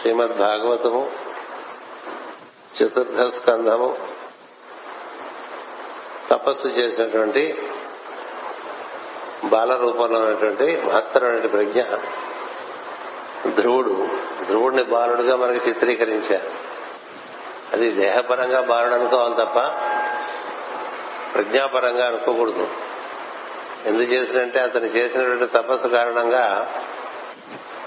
శ్రీమద్ భాగవతము చతుర్థ స్కంధము తపస్సు చేసినటువంటి బాల రూపంలో ఉన్నటువంటి మహత్తరమైన ప్రజ్ఞ ధ్రువుడు. ధ్రువుడిని బాలుడుగా మనకి చిత్రీకరించారు. అది దేహపరంగా బాలుడు అనుకోవాలి తప్ప ప్రజ్ఞాపరంగా అనుకోకూడదు. ఎందుకు చేసినంటే అతను చేసినటువంటి తపస్సు కారణంగా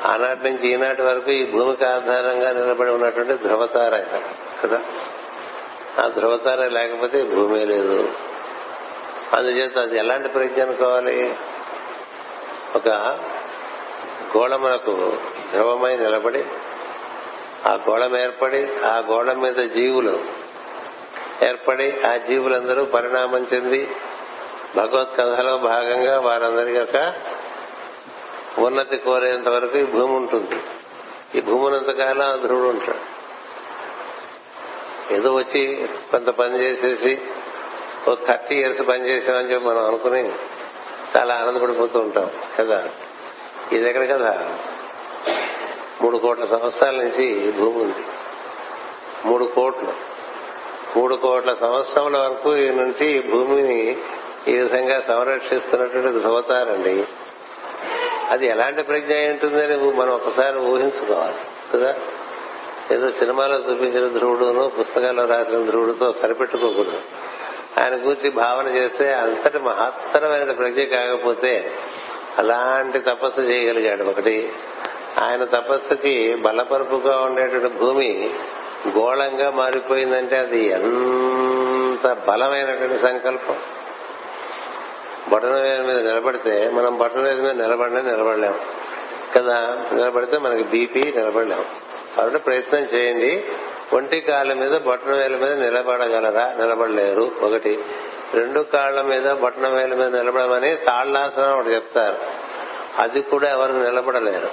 ఆనాటి నుంచి ఈనాటి వరకు ఈ భూమికి ఆధారంగా నిలబడి ఉన్నటువంటి ధ్రువతార కదా? ఆ ధ్రువతార లేకపోతే భూమి లేదు. అందుచేత అది ఎలాంటి ప్రజ్ఞ అనుకోవాలి? ఒక గోళమునకు ధ్రువమై నిలబడి ఆ గోళం ఏర్పడి ఆ గోళం మీద జీవులు ఏర్పడి ఆ జీవులందరూ పరిణామం చెంది భగవత్ కథలో భాగంగా వారందరి యొక్క ఉన్నతి కోరేంత వరకు ఈ భూమి ఉంటుంది. ఈ భూమునంతకాలం ఉన్నంతకాలం ఆ ధ్రువుడు ఉంటాడు. ఏదో వచ్చి కొంత పని చేసేసి ఓ థర్టీ ఇయర్స్ పని చేసామని చెప్పి మనం అనుకుని చాలా ఆనందపడిపోతూ ఉంటాం. కదా? ఇది ఎక్కడ కదా? మూడు కోట్ల సంవత్సరాల నుంచి భూమి ఉంది. మూడు కోట్లు. మూడు కోట్ల సంవత్సరముల వరకు ఈ నుంచి ఈ భూమిని ఈ విధంగా సంరక్షిస్తున్నటువంటి ధృవతారండి అది ఎలాంటి ప్రజ్ఞ ఉంటుందని మనం ఒకసారి ఊహించుకోవాలి కదా? ఏదో సినిమాలో చూపించిన ధ్రువుడును పుస్తకాల్లో రాసిన ధ్రువుడితో సరిపెట్టుకోకూడదు. ఆయన గురించి భావన చేస్తే అంతటి మహత్తరమైన ప్రజ్ఞ కాకపోతే అలాంటి తపస్సు చేయగలిగాడు ఒకటి. ఆయన తపస్సుకి బలపరుపుగా ఉండేటువంటి భూమి గోళంగా మారిపోయిందంటే అది ఎంత బలమైనటువంటి సంకల్పం? బొటనవేల మీద నిలబడితే మనం బొటనవేల మీద నిలబడలే నిలబడలేం. కదా? నిలబడితే మనకి బీపీ నిలబడలేం. కాబట్టి ప్రయత్నం చేయండి. ఒంటి కాళ్ళ మీద బొట్టన వేల మీద నిలబడగలరా? నిలబడలేరు. ఒకటి. రెండు కాళ్ళ మీద బొట్టన వేల మీద నిలబడమని తాళ్ళాసనం ఒకటి చెప్తారు. అది కూడా ఎవరు నిలబడలేరు.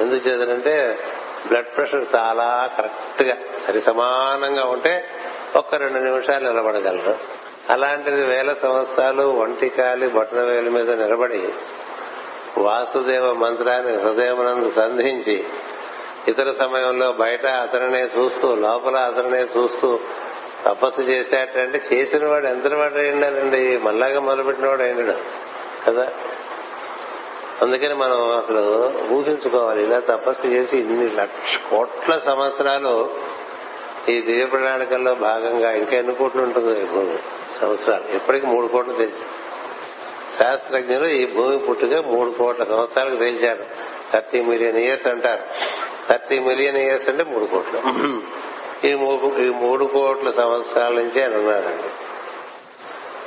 ఎందుకు బ్లడ్ ప్రెషర్ చాలా కరెక్ట్గా సరి సమానంగా ఉంటే ఒక్క రెండు నిమిషాలు నిలబడగలరు. అలాంటిది వేల సంవత్సరాలు ఒంటి కాలి బొట్టన వేల మీద నిలబడి వాసుదేవ మంత్రాన్ని హృదయమునందు సంధించి ఇతర సమయంలో బయట అతనినే చూస్తూ లోపల అతనినే చూస్తూ తపస్సు చేశాటంటే చేసిన వాడు ఎంత వాడు అయిండాలండి మళ్ళాగా మొదలుపెట్టిన వాడు అయినాడు. కదా? అందుకని మనం అసలు ఊహించుకోవాలి. ఇలా తపస్సు చేసి ఇన్ని లక్ష కోట్ల సంవత్సరాలు ఈ దివ్య ప్రణాళికల్లో భాగంగా ఇంకా ఎన్ని కోట్లు ఉంటుంది భూమి? సంవత్సరాలు. ఇప్పటికి మూడు కోట్లు తెలిసి శాస్త్రజ్ఞులు ఈ భూమి పుట్టుగా మూడు కోట్ల సంవత్సరాలకు తెలిచారు థర్టీ మిలియన్ ఇయర్స్ అంటారు. థర్టీ మిలియన్ ఇయర్స్ అంటే మూడు కోట్లు. ఈ ఈ మూడు కోట్ల సంవత్సరాల నుంచి ఆయన ఉన్నారండి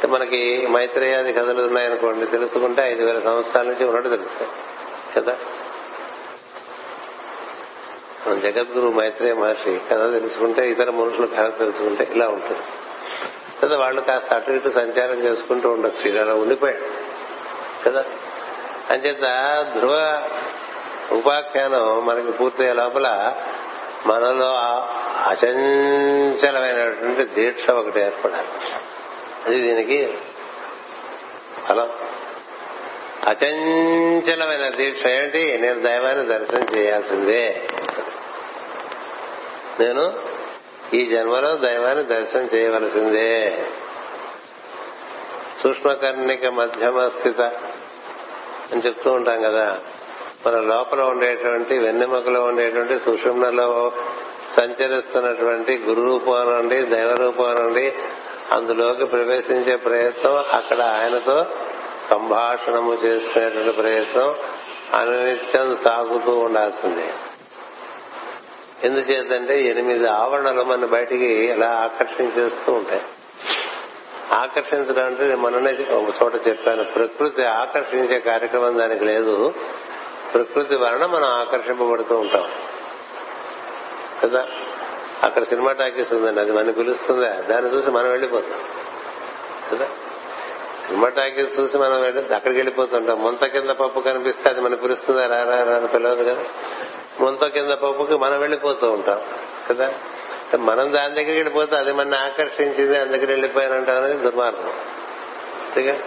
మనకి మైత్రేయాది కథలు ఉన్నాయనుకోండి తెలుసుకుంటే ఐదు వేల సంవత్సరాల నుంచి ఉన్నట్టు తెలుస్తాయి. కదా? మన జగద్గురు మైత్రేయ మహర్షి కథ తెలుసుకుంటే ఇతర మనుషుల కథ తెలుసుకుంటే ఇలా ఉంటుంది. కదా వాళ్ళు కాస్త అటు ఇటు సంచారం చేసుకుంటూ ఉండొచ్చు. ఇలా ఉండిపోయాడు. కదా? అంచేత ధ్రువ ఉపాఖ్యానం మనకి పూర్తయ్యే లోపల మనలో అచంచలమైనటువంటి దీక్ష ఒకటి ఏర్పడాలి. అది దీనికి ఫలం. అచంచలమైన దీక్ష ఏంటి? నేను దైవాన్ని దర్శనం చేయాల్సిందే. నేను ఈ జన్మలో దైవాన్ని దర్శనం చేయవలసిందే. సూక్ష్మకర్ణిక మధ్యమ స్థిత అని చెప్తూ ఉంటాం కదా. మన లోపల ఉండేటువంటి వెన్నెముకలో ఉండేటువంటి సుషుమ్నలో సంచరిస్తున్నటువంటి గురు రూపం నుండి దైవ రూపం నుండి అందులోకి ప్రవేశించే ప్రయత్నం అక్కడ ఆయనతో సంభాషణము చేసుకునేటువంటి ప్రయత్నం అనునిత్యం సాగుతూ ఉండాల్సిందే. ఎందుచేతంటే ఎనిమిది ఆవరణలు మన బయటికి ఎలా ఆకర్షించేస్తూ ఉంటాయి. ఆకర్షించడం అంటే మననే ఒక చోట చెప్పాను ప్రకృతి ఆకర్షించే కార్యక్రమం దానికి లేదు. ప్రకృతి వలన మనం ఆకర్షింపబడుతూ ఉంటాం. కదా? అక్కడ సినిమా టాకీస్ ఉందండి అది మనం పిలుస్తుందా? దాన్ని చూసి మనం వెళ్ళిపోతాం. కదా? సినిమా టాకీస్ చూసి మనం వెళ్ళి అక్కడికి వెళ్ళిపోతుంటాం. ముంత కింద పప్పు కనిపిస్తే అది మనం పిలుస్తుందా? రారా అని పిలవదు కదా? ముంత కింద పప్పుకి మనం వెళ్ళిపోతూ ఉంటాం కదా? మనం దాని దగ్గరికి వెళ్ళిపోతే అది మన ఆకర్షించింది అందుకని వెళ్ళిపోయానంటాం అనేది దుర్మార్గం. అంతేగా?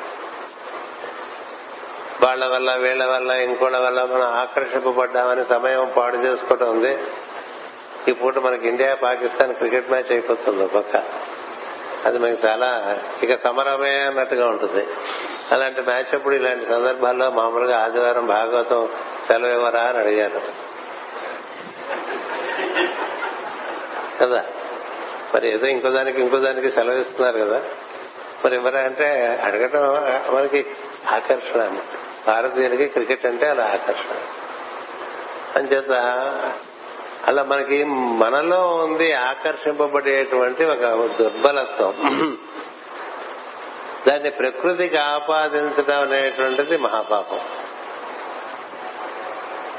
వాళ్ళ వల్ల వీళ్ళ వల్ల ఇంకోళ్ళ వల్ల మనం ఆకర్షింపబడ్డామని సమయం పాడు చేసుకోవటం ఉంది. ఈ పూట మనకి ఇండియా పాకిస్తాన్ క్రికెట్ మ్యాచ్ అయిపోతుంది పక్క. అది మనకి చాలా ఇక సమరమే అన్నట్టుగా ఉంటుంది. అలాంటి మ్యాచ్ అప్పుడు ఇలాంటి సందర్భాల్లో మామూలుగా ఆదివారం భాగవతం సెలవు ఇవ్వరా అని అడిగారు. కదా. మరి ఏదో ఇంకో దానికి ఇంకో దానికి సెలవు ఇస్తున్నారు కదా. మరి ఎవరంటే అంటే అడగటం మనకి ఆకర్షణ. భారతీయులకి క్రికెట్ అంటే అలా ఆకర్షణ. అంచేత అలా మనకి మనలో ఉంది ఆకర్షింపబడేటువంటి ఒక దుర్బలత్వం. దాన్ని ప్రకృతికి ఆపాదించడం అనేటువంటిది మహాపాపం.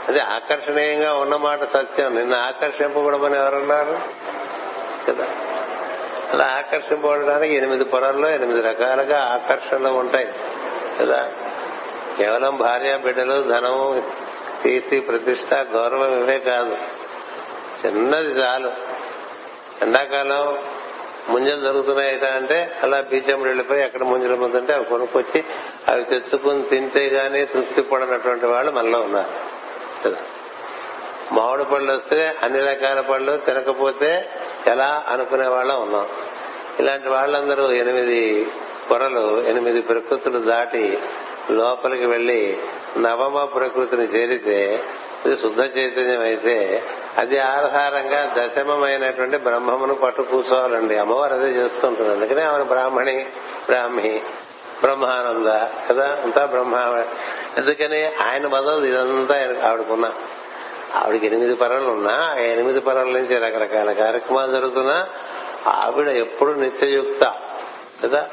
అది ఆకర్షణీయంగా ఉన్నమాట సత్యం. నిన్న ఆకర్షింపబడమని ఎవరున్నారు? కదా. అలా ఆకర్షింపబడడానికి ఎనిమిది పొరల్లో ఎనిమిది రకాలుగా ఆకర్షణలు ఉంటాయి. కదా. కేవలం భార్య బిడ్డలు ధనము కీర్తి ప్రతిష్ట గౌరవం ఇవే కాదు. చిన్నది చాలు. ఎండాకాలం ముంజలు దొరుకుతున్నాయట అంటే అలా బీచం వెళ్ళిపోయి ఎక్కడ ముంజలు ముందుంటే అవి కొనుక్కొచ్చి అవి తెచ్చుకుని తింటే గానీ తృప్తి పడనటువంటి వాళ్ళు మనలో ఉన్నారు. కదా మామిడి పళ్ళు వస్తే అన్ని రకాల పళ్ళు తినకపోతే ఎలా అనుకునే వాళ్ళం ఉన్నాం. ఇలాంటి వాళ్ళందరూ ఎనిమిది పొరలు ఎనిమిది ప్రకృతులు దాటి లోపలికి వెళ్ళి నవమ ప్రకృతిని చేరితే ఇది శుద్ధ చైతన్యం అయితే అది ఆధారంగా దశమమైనటువంటి బ్రహ్మమును పట్టు కూర్చోవాలండి. అమ్మవారు అదే చేస్తుంటుంది అందుకనే ఆమె బ్రాహ్మణి బ్రాహ్మి బ్రహ్మానంద కదా? అంతా బ్రహ్మ ఎందుకని ఆయన బదులు ఇదంతా ఆవిడకున్నా. ఆవిడకి ఎనిమిది పరలు ఉన్నా ఆ ఎనిమిది పరల నుంచి రకరకాల కార్యక్రమాలు జరుగుతున్నా ఆవిడ ఎప్పుడు నిత్యయుక్త. కదా?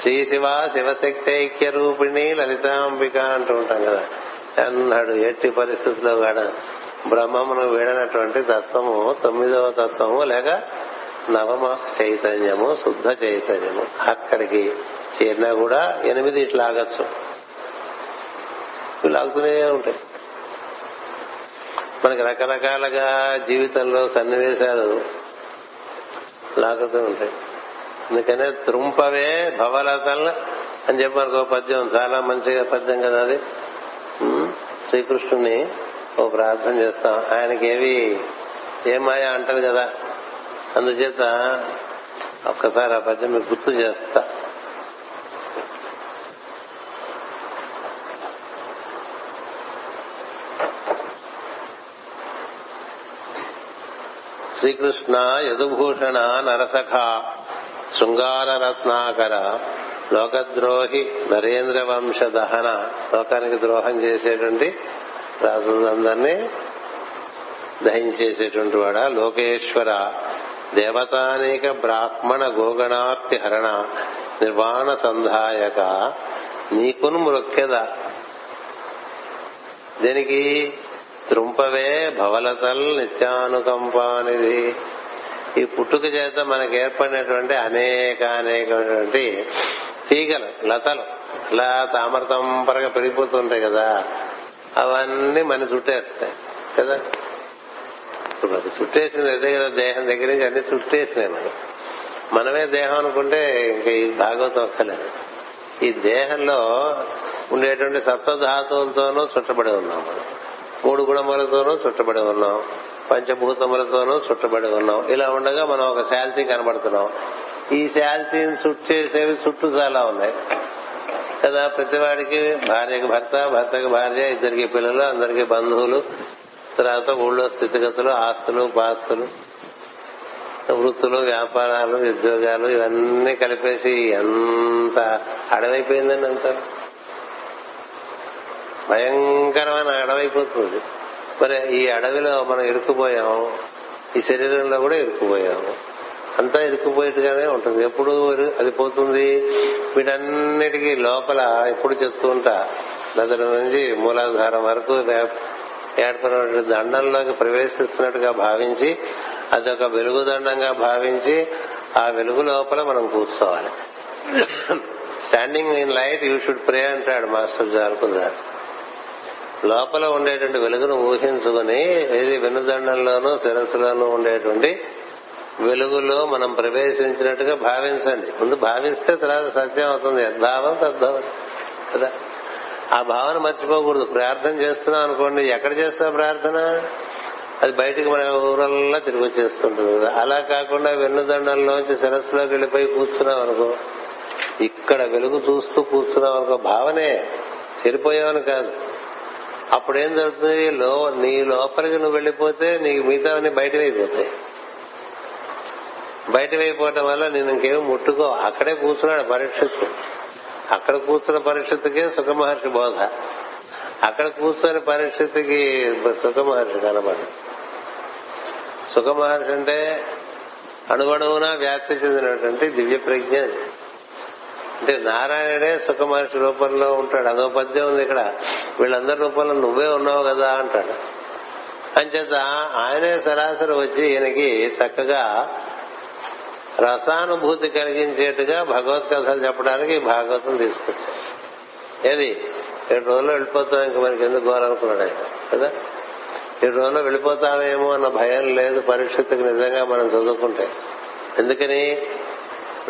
శ్రీ శివ శివశక్తి ఐక్య రూపిణి లలితాంబిక అంటూ ఉంటాం కదా. అన్నాడు ఎట్టి పరిస్థితుల్లో కూడా బ్రహ్మమును వీడనటువంటి తత్వము తొమ్మిదవ తత్వము లేక నవమ చైతన్యము శుద్ధ చైతన్యము అక్కడికి చేరినా కూడా ఎనిమిది ఇట్లా ఆగచ్చు లాగుతూనే ఉంటాయి. మనకి రకరకాలుగా జీవితంలో సన్నివేశాలు లాగుతూ ఉంటాయి. అందుకనే త్రుంపవే భవలతల్ అని చెప్పి మనకు పద్యం. చాలా మంచిగా పద్యం కదా అది. శ్రీకృష్ణుని ఓ ప్రార్థన చేస్తాం. ఆయనకి ఏవి ఏమాయా అంటది కదా. అందుచేత ఒక్కసారి ఆ పద్యం మీకు గుర్తు చేస్తా. శ్రీకృష్ణ యదుభూషణ నరసఖ శృంగార రత్నాకర లోకద్రోహి నరేంద్ర వంశ దహన లోకానికి ద్రోహం చేసేటువంటి రాజులందరినీ దహించేసేటువంటి వాడ లోకేశ్వర. దేవతానేక బ్రాహ్మణ గోగణార్తి హరణ నిర్వాణ సంధాయక. నీకును మృక్కెద దీనికి త్రుంపవే భవలతల్ నిత్యానుకంపానిది ఈ పుట్టుక చేత మనకు ఏర్పడినటువంటి అనేక అనేకమైనటువంటి తీగలు లతలు ఇలా తామరతంపరగా పెరిగిపోతుంటాయి కదా అవన్నీ మన చుట్టేస్తాయి కదా? ఇప్పుడు అది చుట్టేసింది అదే కదా దేహం దగ్గర నుంచి అన్ని చుట్టేసినాయి మనం. మనమే దేహం అనుకుంటే ఇంకా ఈ భాగవతం వస్తలేదు. ఈ దేహంలో ఉండేటువంటి సప్తధాతువులతోనూ చుట్టబడి ఉన్నాం మనం. మూడు గుణములతోనూ చుట్టబడి ఉన్నాం. పంచభూతములతోనూ చుట్టబడి ఉన్నాం. ఇలా ఉండగా మనం ఒక శాంతి కనబడుతున్నాం. ఈ శాంతిని చుట్టేసేవి చుట్టూ చాలా ఉన్నాయి. కదా ప్రతివాడికి భార్యకి భర్త భర్తకి భార్య ఇద్దరికి పిల్లలు అందరికి బంధువులు తర్వాత ఊళ్ళో స్థితిగతులు ఆస్తులు పాస్తులు వృత్తులు వ్యాపారాలు ఉద్యోగాలు ఇవన్నీ కలిపేసి ఎంత అడవైపోయిందండి అంత. భయంకరమైన అడవైపోతుంది. మరి ఈ అడవిలో మనం ఇరుక్కుపోయాము. ఈ శరీరంలో కూడా ఇరుక్కుపోయాము. అంతా ఇరుక్కుపోయేట్టుగానే ఉంటుంది. ఎప్పుడు అది పోతుంది. వీటన్నిటికీ లోపల ఎప్పుడు చెప్తూ ఉంటా నదుల నుంచి మూలాధారం వరకు ఏర్పడినటువంటి దండంలోకి ప్రవేశిస్తున్నట్టుగా భావించి అదొక వెలుగు దండంగా భావించి ఆ వెలుగు లోపల మనం కూర్చోవాలి. Standing in light you should pray అంటాడు మాస్టర్ జారుకుందారు లోపల ఉండేటువంటి వెలుగును ఊహించుకుని ఏది వెనుదండంలోనూ శిరస్సులోనూ ఉండేటువంటి వెలుగులో మనం ప్రవేశించినట్టుగా భావించండి. ముందు భావిస్తే తర్వాత సత్యం అవుతుంది. యద్భావం తద్భావం కదా? ఆ భావన మర్చిపోకూడదు. ప్రార్థన చేస్తున్నాం అనుకోండి ఎక్కడ చేస్తావు ప్రార్థన? అది బయటికి మన ఊరల్లా తిరిగి వచ్చేస్తుంటుంది కదా. అలా కాకుండా వెన్నుదండంలోంచి శిరస్సులోకి వెళ్ళిపోయి కూర్చున్నాం అనుకో ఇక్కడ వెలుగు చూస్తూ కూర్చున్నాం అనుకో భావనే చెరిపోయావని కాదు. అప్పుడు ఏం జరుగుతుంది లో నీ లోపలికి నువ్వు వెళ్ళిపోతే నీకు మిగతావన్నీ బయట అయిపోతాయి. బయట అయిపోవటం వల్ల నేను ఇంకేం ముట్టుకో. అక్కడే కూర్చున్నాడు పరిస్థితి అక్కడ కూర్చున్న పరిస్థితికే సుఖమహర్షి బోధ. అక్కడ కూర్చొని పరిస్థితికి సుఖ మహర్షి కనబడు సుఖ మహర్షి అంటే అణువణువున వ్యాప్తి చెందినటువంటి దివ్య ప్రజ్ఞ అది. అంటే నారాయణుడే సుఖమహర్షి రూపంలో ఉంటాడు. అదో పద్యం ఉంది ఇక్కడ. వీళ్ళందరి రూపంలో నువ్వే ఉన్నావు కదా అంటాడు. అంచేత ఆయనే సరాసరి వచ్చి ఈయనకి చక్కగా రసానుభూతి కలిగించేట్టుగా భగవత్ కథలు చెప్పడానికి భాగవతం తీసుకొచ్చాడు. ఏది? ఏడు రోజుల్లో వెళ్ళిపోతాం ఇంక మనకి ఎందుకు కోరనుకున్నాడు ఆయన? కదా? ఏడు రోజుల్లో వెళ్ళిపోతామేమో అన్న భయం లేదు. పరిస్థితికి నిజంగా మనం చదువుకుంటే. ఎందుకని?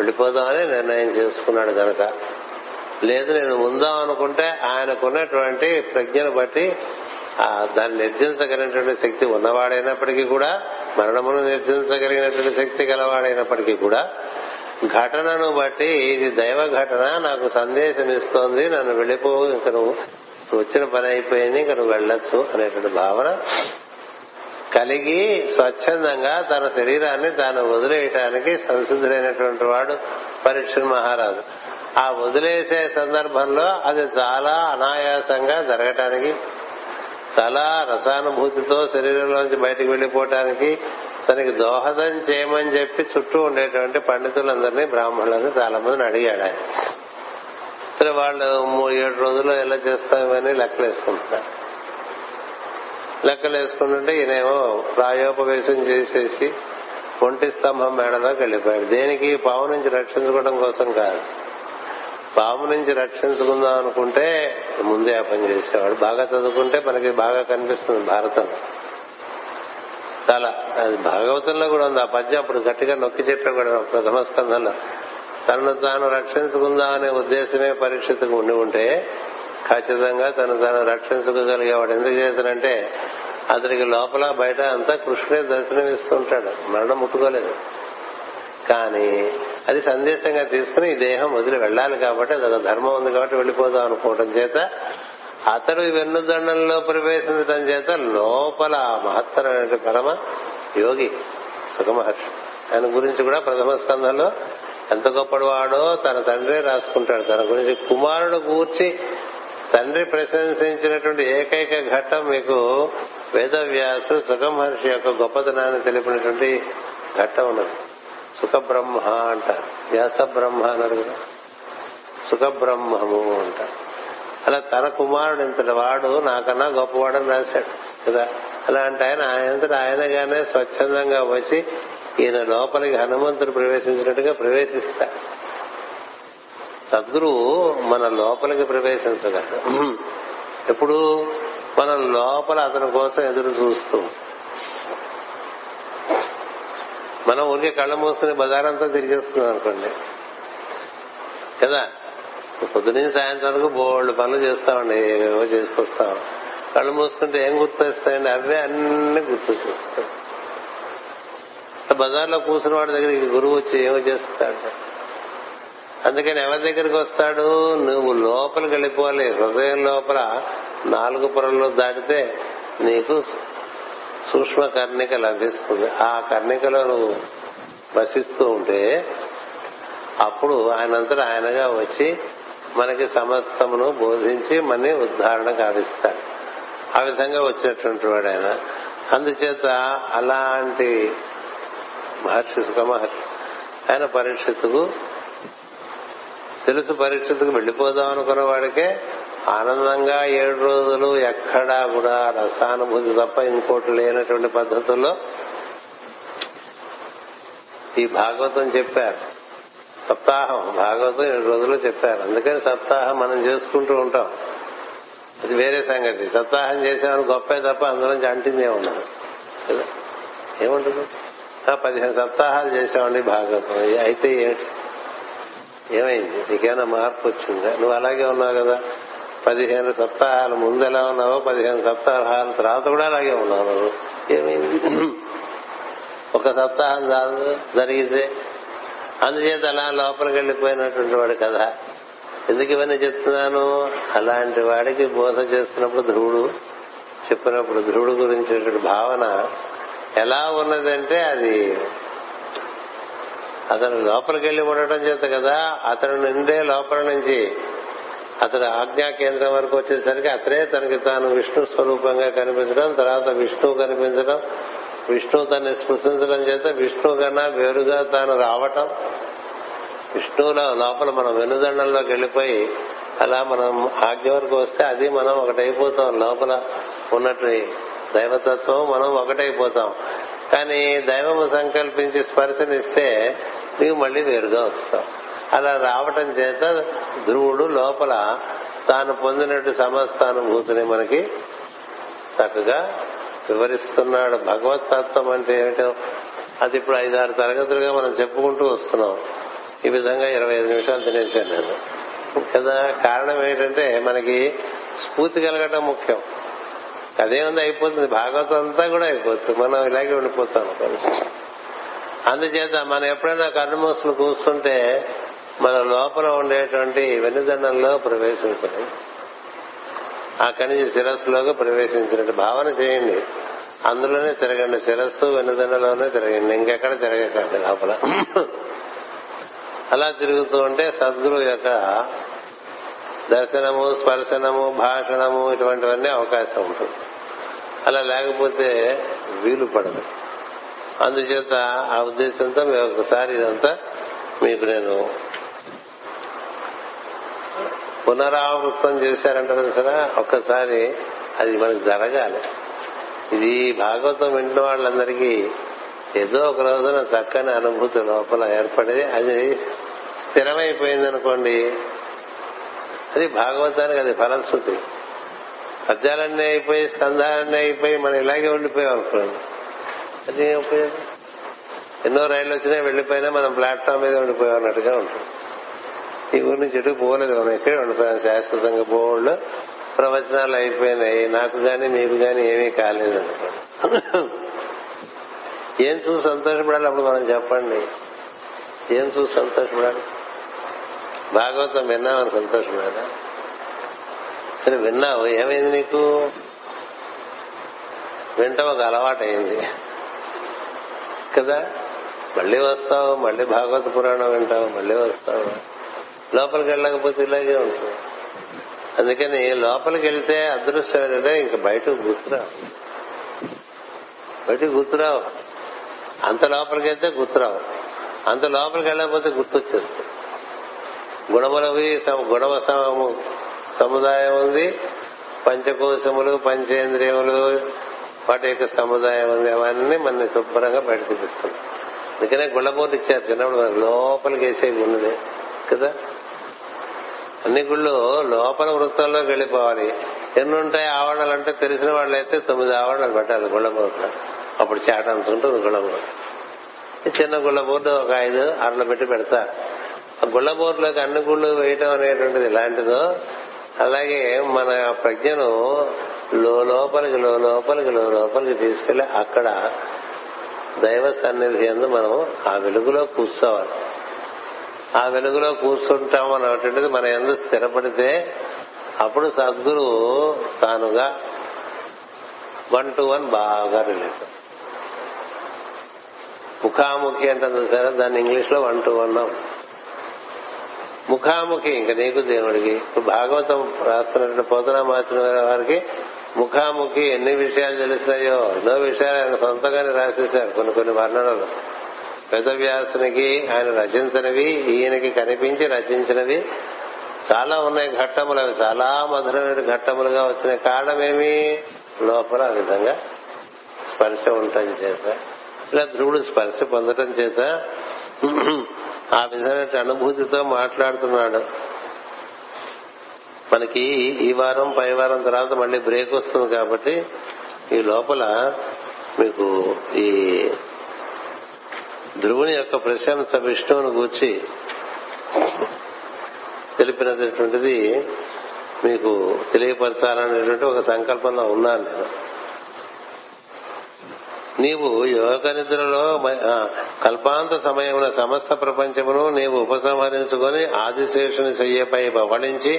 వెళ్ళిపోదామని నిర్ణయం చేసుకున్నాడు కనుక లేదు నేను ఉందాం అనుకుంటే ఆయనకున్నటువంటి ప్రజ్ఞను బట్టి దాన్ని నిర్జించగలిగినటువంటి శక్తి ఉన్నవాడైనప్పటికీ కూడా మరణమును నిర్జించగలిగినటువంటి శక్తి గలవాడైనప్పటికీ కూడా ఘటనను బట్టి ఇది దైవ ఘటన నాకు సందేశం ఇస్తోంది నన్ను వెళ్ళిపో ఇంక నువ్వు వచ్చిన పని అయిపోయింది ఇంక నువ్వు వెళ్ళొచ్చు అనేటువంటి భావన కలిగి స్వచ్ఛందంగా తన శరీరాన్ని తాను వదిలేయటానికి సంసిద్ధుడైనటువంటి వాడు పరీక్ష మహారాజు. ఆ వదిలేసే సందర్భంలో అది చాలా అనాయాసంగా జరగటానికి చాలా రసానుభూతితో శరీరంలోంచి బయటకు వెళ్ళిపోవటానికి తనకి దోహదం చేయమని చెప్పి చుట్టూ ఉండేటువంటి పండితులందరినీ బ్రాహ్మణులని చాలా మందిని అడిగాడు ఆయన. సరే వాళ్ళు మూడు ఏడు రోజుల్లో ఎలా చేస్తామని లెక్కలు వేసుకుంటున్నారు లెక్కలు వేసుకుంటుంటే ఈయనేమో ప్రాయోపవేశం చేసేసి ఒంటి స్తంభం మేడలోకి వెళ్ళిపోయాడు. దేనికి? పాము నుంచి రక్షించుకోవడం కోసం కాదు. పాము నుంచి రక్షించుకుందాం అనుకుంటే ముందే ఆ పని చేసేవాడు. బాగా చదువుకుంటే మనకి బాగా కనిపిస్తుంది భారతం. చాలా అది భాగవతంలో కూడా ఉంది. ఆ పద్యం అప్పుడు గట్టిగా నొక్కి చెప్పాడు కూడా ప్రథమ స్కంధంలో. తనను తాను రక్షించుకుందాం అనే ఉద్దేశమే పరీక్షకు ఉండి ఉంటే ఖచ్చితంగా తను తాను రక్షించుకోగలిగేవాడు ఎందుకు చేశానంటే అతనికి లోపల బయట అంతా కృష్ణుడే దర్శనమిస్తుంటాడు. మరణం ముట్టుకోలేదు. కానీ అది సందేశంగా తీసుకుని ఈ దేహం వదిలి వెళ్ళాలి కాబట్టి అదొక ధర్మం ఉంది కాబట్టి వెళ్ళిపోదాం అనుకోవటం చేత అతడు వెన్నుదండంలో ప్రవేశించడం చేత లోపల మహత్తరమైన పరమ యోగి సుఖమహర్షి ఆయన గురించి కూడా ప్రథమ స్కంధంలో ఎంత గొప్పవాడో తన తండ్రి రాసుకుంటాడు. తన గురించి కుమారుడు కూర్చి తండ్రి ప్రశంసించినటువంటి ఏకైక ఘట్టం మీకు వేదవ్యాసు సుఖమహర్షి యొక్క గొప్పతనాన్ని తెలిపినటువంటి ఘట్టం ఉన్నది. సుఖ బ్రహ్మ అంటారు. వ్యాస బ్రహ్మ అన్నారు కదా. సుఖ బ్రహ్మము అంటారు. అలా తన కుమారుడు ఇంతటి వాడు నాకన్నా గొప్పవాడని రాశాడు కదా. అలాంటి ఆయన ఆయనంతటి ఆయనగానే స్వచ్ఛందంగా వచ్చి ఈయన లోపలికి హనుమంతుడు ప్రవేశించినట్టుగా ప్రవేశిస్తాడు. సద్గురువు మన లోపలికి ప్రవేశించగలడు ఎప్పుడు మనం లోపల అతని కోసం ఎదురు చూస్తూ. మనం ఊరికే కళ్ళ మూసుకుని బజారంతా తిరిగేస్తున్నాం అనుకోండి. కదా? పొద్దున్నే సాయంత్రం వరకు బోల్డ్ పనులు చేస్తామండి ఏవో చేసుకొస్తాం. కళ్ళు మూసుకుంటే ఏం గుర్తొస్తాయండి? అవే అన్ని గుర్తొచ్చేస్తాయి బజార్లో కూర్చున్న వాడి దగ్గరికి గురువు వచ్చి ఏమో చేస్తాడు. అందుకని ఎవరి దగ్గరికి వస్తాడు? నువ్వు లోపలికి వెళ్ళిపోవాలి. హృదయం లోపల నాలుగు పొరలు దాటితే నీకు సూక్ష్మ కర్ణిక లభిస్తుంది. ఆ కర్ణికలో నువ్వు వసిస్తూ ఉంటే అప్పుడు ఆయనంతటా ఆయనగా వచ్చి మనకి సమస్తమును బోధించి మన్ని ఉద్ధారణ కావిస్తాడు ఆ విధంగా వచ్చినటువంటి వాడు ఆయన. అందుచేత అలాంటి మహర్షి సుఖ మహర్షి ఆయన పరీక్షిత్తుకు తెలుసు పరీక్షిత్తుకు వెళ్ళిపోదాం అనుకున్న వాడికే ఆనందంగా ఏడు రోజులు ఎక్కడా కూడా రసానుభూతి తప్ప ఇంకోటి లేనటువంటి పద్ధతుల్లో ఈ భాగవతం చెప్పారు. సప్తాహం భాగవతం ఏడు రోజులు చెప్పారు. అందుకని సప్తాహం మనం చేసుకుంటూ ఉంటాం. అది వేరే సంగతి. సప్తాహం చేసేవాడు గొప్పే తప్ప అందులోంచి అంటింది ఏమన్నారు ఏముంటుంది? పదిహేను సప్తాహాలు చేసామండి భాగవతం. అయితే ఏమిటి? ఏమైంది? నీకేమైనా మార్పు వచ్చిందా? నువ్వు అలాగే ఉన్నావు కదా. పదిహేను సప్తాహాలు ముందు ఎలా ఉన్నావో పదిహేను సప్తాహాల తర్వాత కూడా అలాగే ఉన్నావు నువ్వు. ఏమైంది? ఒక సప్తాహం చాలు జరిగితే అందుచేత అలా లోపలికి వెళ్ళిపోయినటువంటి వాడు కదా ఎందుకు ఇవన్నీ చెప్తున్నాను? అలాంటి వాడికి బోధ చేస్తున్నప్పుడు ధ్రువుడు చెప్పినప్పుడు ధ్రువుడు గురించి భావన ఎలా ఉన్నదంటే అది అతను లోపలికి వెళ్ళి ఉండటం చేత కదా అతను నిండే లోపల నుంచి అతడు ఆజ్ఞా కేంద్రం వరకు వచ్చేసరికి అతనే తనకి తాను విష్ణు స్వరూపంగా కనిపించడం తర్వాత విష్ణువు కనిపించడం విష్ణు తనని స్పృశించడం చేత విష్ణు కన్నా వేరుగా తాను రావటం. విష్ణువులో లోపల మనం వెనుదండంలోకి వెళ్ళిపోయి అలా మనం ఆజ్ఞ వరకు వస్తే అది మనం ఒకటైపోతాం. లోపల ఉన్నట్టు దైవతత్వం మనం ఒకటైపోతాం. కానీ దైవము సంకల్పించి స్పర్శనిస్తే నీకు మళ్ళీ వేరుగా వస్తావు. అలా రావటం చేత ధ్రువుడు లోపల తాను పొందినట్టు సమస్త అనుభూతిని మనకి చక్కగా వివరిస్తున్నాడు. భగవతత్వం అంటే ఏమిటో అది ఇప్పుడు ఐదారు తరగతులుగా మనం చెప్పుకుంటూ వస్తున్నాం. ఈ విధంగా ఇరవై ఐదు నిమిషాలు తినేశాను నేను. కదా కారణం ఏంటంటే మనకి స్ఫూర్తి కలగటం ముఖ్యం. అదేముంది అయిపోతుంది. భాగవతం అంతా కూడా అయిపోతుంది. మనం ఇలాగే ఉండిపోతాం. అందుచేత మనం ఎప్పుడైనా కన్నుమూసులు కూస్తుంటే మన లోపల ఉండేటువంటి వెన్నుదండంలో ప్రవేశించండి అక్కడి నుంచి శిరస్సులోకి ప్రవేశించినట్టు భావన చేయండి. అందులోనే తిరగండి శిరస్సు వెన్నుదండలోనే తిరగండి ఇంకెక్కడ తిరగకండి లోపల. అలా తిరుగుతూ ఉంటే సద్గురు యొక్క దర్శనము స్పర్శనము భాషణము ఇటువంటివన్నీ అవకాశం ఉంటుంది. అలా లేకపోతే వీలు పడదు. అందుచేత ఆ ఉద్దేశంతో మేము ఒకసారి ఇదంతా మీకు నేను పునరావృతం చేశారంట సరే ఒక్కసారి అది మనకు జరగాలి. ఇది భాగవతం వింటున్న వాళ్ళందరికీ ఏదో ఒక రోజున చక్కని అనుభూతి లోపల ఏర్పడేది. అది స్థిరమైపోయింది అనుకోండి అది భాగవతానికి అది ఫలశ్రుతి. పద్యాలన్నీ అయిపోయి స్కంధాలన్నీ అయిపోయి మనం ఇలాగే ఉండిపోయాం అనుకోండి. అది ఉపయోగం ఎన్నో రైళ్ళు వచ్చినా వెళ్ళిపోయినా మనం ప్లాట్ఫామ్ మీద ఉండిపోయాం అన్నట్టుగా ఉంటుంది. ఈ ఊరి నుంచి ఎటు పోలేదు మనం ఇక్కడే ఉండిపోయాం శాశ్వతంగా బోర్డు ప్రవచనాలు అయిపోయినాయి. నాకు గాని మీకు గాని ఏమీ కాలేదు ఏం చూసి సంతోషపడాలి అప్పుడు మనం చెప్పండి. ఏం చూసి సంతోషపడాలి? భాగవతం విన్నామని సంతోషపడాలా? సరే విన్నావు. ఏమైంది నీకు? వింటాం ఒక అలవాటు అయింది కదా? మళ్ళీ వస్తావు మళ్ళీ భాగవత పురాణం వింటావు మళ్ళీ వస్తావు. లోపలికి వెళ్ళకపోతే ఇలాగే ఉంటుంది. అందుకని లోపలికి వెళ్తే అదృష్టం ఏంటంటే ఇంకా బయటకు గుర్తురావు. బయటకు గుర్తురావు. అంత లోపలికి వెళ్తే గుర్తురావు. అంత లోపలికి వెళ్ళకపోతే గుర్తొచ్చేస్తుంది. గుణములవి గుణవ సముదాయం ఉంది. పంచకోశములు పంచేంద్రియములు వాటి యొక్క సముదాయం అవన్నీ మన శుభ్రంగా బయట చూపిస్తుంది అందుకనే గుళ్ళబోర్డు ఇచ్చారు చిన్నప్పుడు మనకు లోపలికి వేసేవి ఉన్నది కదా? అన్ని గుళ్ళు లోపల వృత్తంలోకి వెళ్ళిపోవాలి. ఎన్ని ఉంటాయి ఆవరణలు అంటే తెలిసిన వాళ్ళు అయితే తొమ్మిది ఆవరణలు పెట్టాలి గుళ్ళబోర్డులో. అప్పుడు చేట ఉంటుంది గుళ్ళబోర్డు. చిన్న గుళ్ళబోర్డు ఒక ఐదు అరలు పెట్టి పెడతారు ఆ గుళ్ళబోర్డులోకి అన్ని గుళ్ళు వేయటం అనేటువంటిది ఇలాంటిదో అలాగే మన ప్రజ్ఞను లోపలికి లోపలికి లోపలికి తీసుకెళ్ళి అక్కడ దైవ సన్నిధి ఎందు మనం ఆ వెలుగులో కూర్చోవాలి. ఆ వెలుగులో కూర్చుంటాం అనేటువంటిది మన ఎందు స్థిరపడితే అప్పుడు సద్గురు తానుగా వన్ టు వన్ బాగా రిలేట్ ముఖాముఖి అంటుంది సరే దాన్ని ఇంగ్లీష్లో వన్ టు వన్ ముఖాముఖి ఇంకా నీకు దేవుడికి. భాగవతం రాస్తున్నటువంటి పోతన మార్చిన వారికి ముఖాముఖి ఎన్ని విషయాలు తెలుస్తాయో. ఎన్నో విషయాలు ఆయన సొంతంగానే రాసేశారు. కొన్ని కొన్ని వర్ణనలు. వేదవ్యాసునికి ఆయన రచించినవి ఈయనకి కనిపించి రచించినవి చాలా ఉన్నాయి ఘట్టములు. అవి చాలా మధురమైన ఘట్టములుగా వచ్చిన కారణమేమి? లోపల ఆ విధంగా స్పర్శ ఉండటం చేత ఇలా ధ్రువుడు స్పర్శ పొందటం చేత ఆ విధమైన అనుభూతితో మాట్లాడుతున్నాడు. మనకి ఈ వారం పై వారం తర్వాత మళ్ళీ బ్రేక్ వస్తుంది కాబట్టి ఈ లోపల మీకు ఈ ధ్రువుని యొక్క ప్రశంస విష్ణువును గూర్చి తెలిపినటువంటిది మీకు తెలియపరచాలనేటువంటి ఒక సంకల్పంలో ఉన్నాను నేను. నీవు యోగ నిద్రలో కల్పాంత సమయమున సమస్త ప్రపంచమును నీవు ఉపసంహరించుకొని ఆదిశేషుని శయ్యపై పవళించి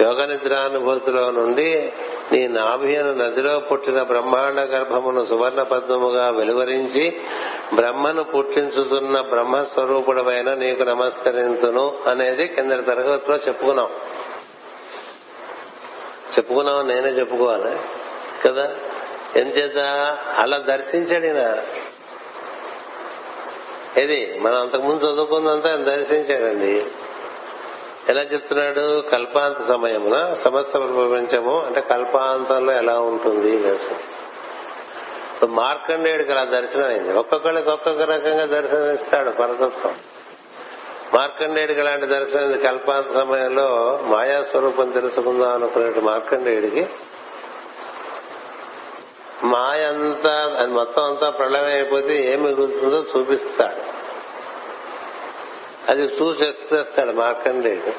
యోగ నిద్రానుభూతిలో నుండి నీ నాభియను నదిలో పుట్టిన బ్రహ్మాండ గర్భమును సువర్ణ పద్మముగా వెలువరించి బ్రహ్మను పుట్టించుతున్న బ్రహ్మస్వరూపుడమైన నీకు నమస్కరించును అనేది కిందటి తరగతిలో చెప్పుకున్నాం. చెప్పుకున్నాం నేనే చెప్పుకోవాలి? కదా? ఎంచేత? అలా దర్శించాడు ఈయన. ఇది మనం అంతకుముందు చదువుకుందంతా దర్శించాడండి. ఎలా చెప్తున్నాడు? కల్పాంత సమయమున? సమస్త ప్రపంచము అంటే కల్పాంతంలో ఎలా ఉంటుంది? మార్కండేయుడికి అలా దర్శనం అయింది. ఒక్కొక్కళ్ళకి ఒక్కొక్క రకంగా దర్శనం ఇస్తాడు పరతత్వం. మార్కండేయుడికి అలాంటి దర్శనం కల్పాంత సమయంలో మాయా స్వరూపం తెలుసుకుందాం అనుకునే మార్కండేయుడికి. మాయ అంతా అది మొత్తం అంతా ప్రళయం అయిపోతే ఏం మిగులుతుందో చూపిస్తాడు. అది చూసేస్తాడు లేదు.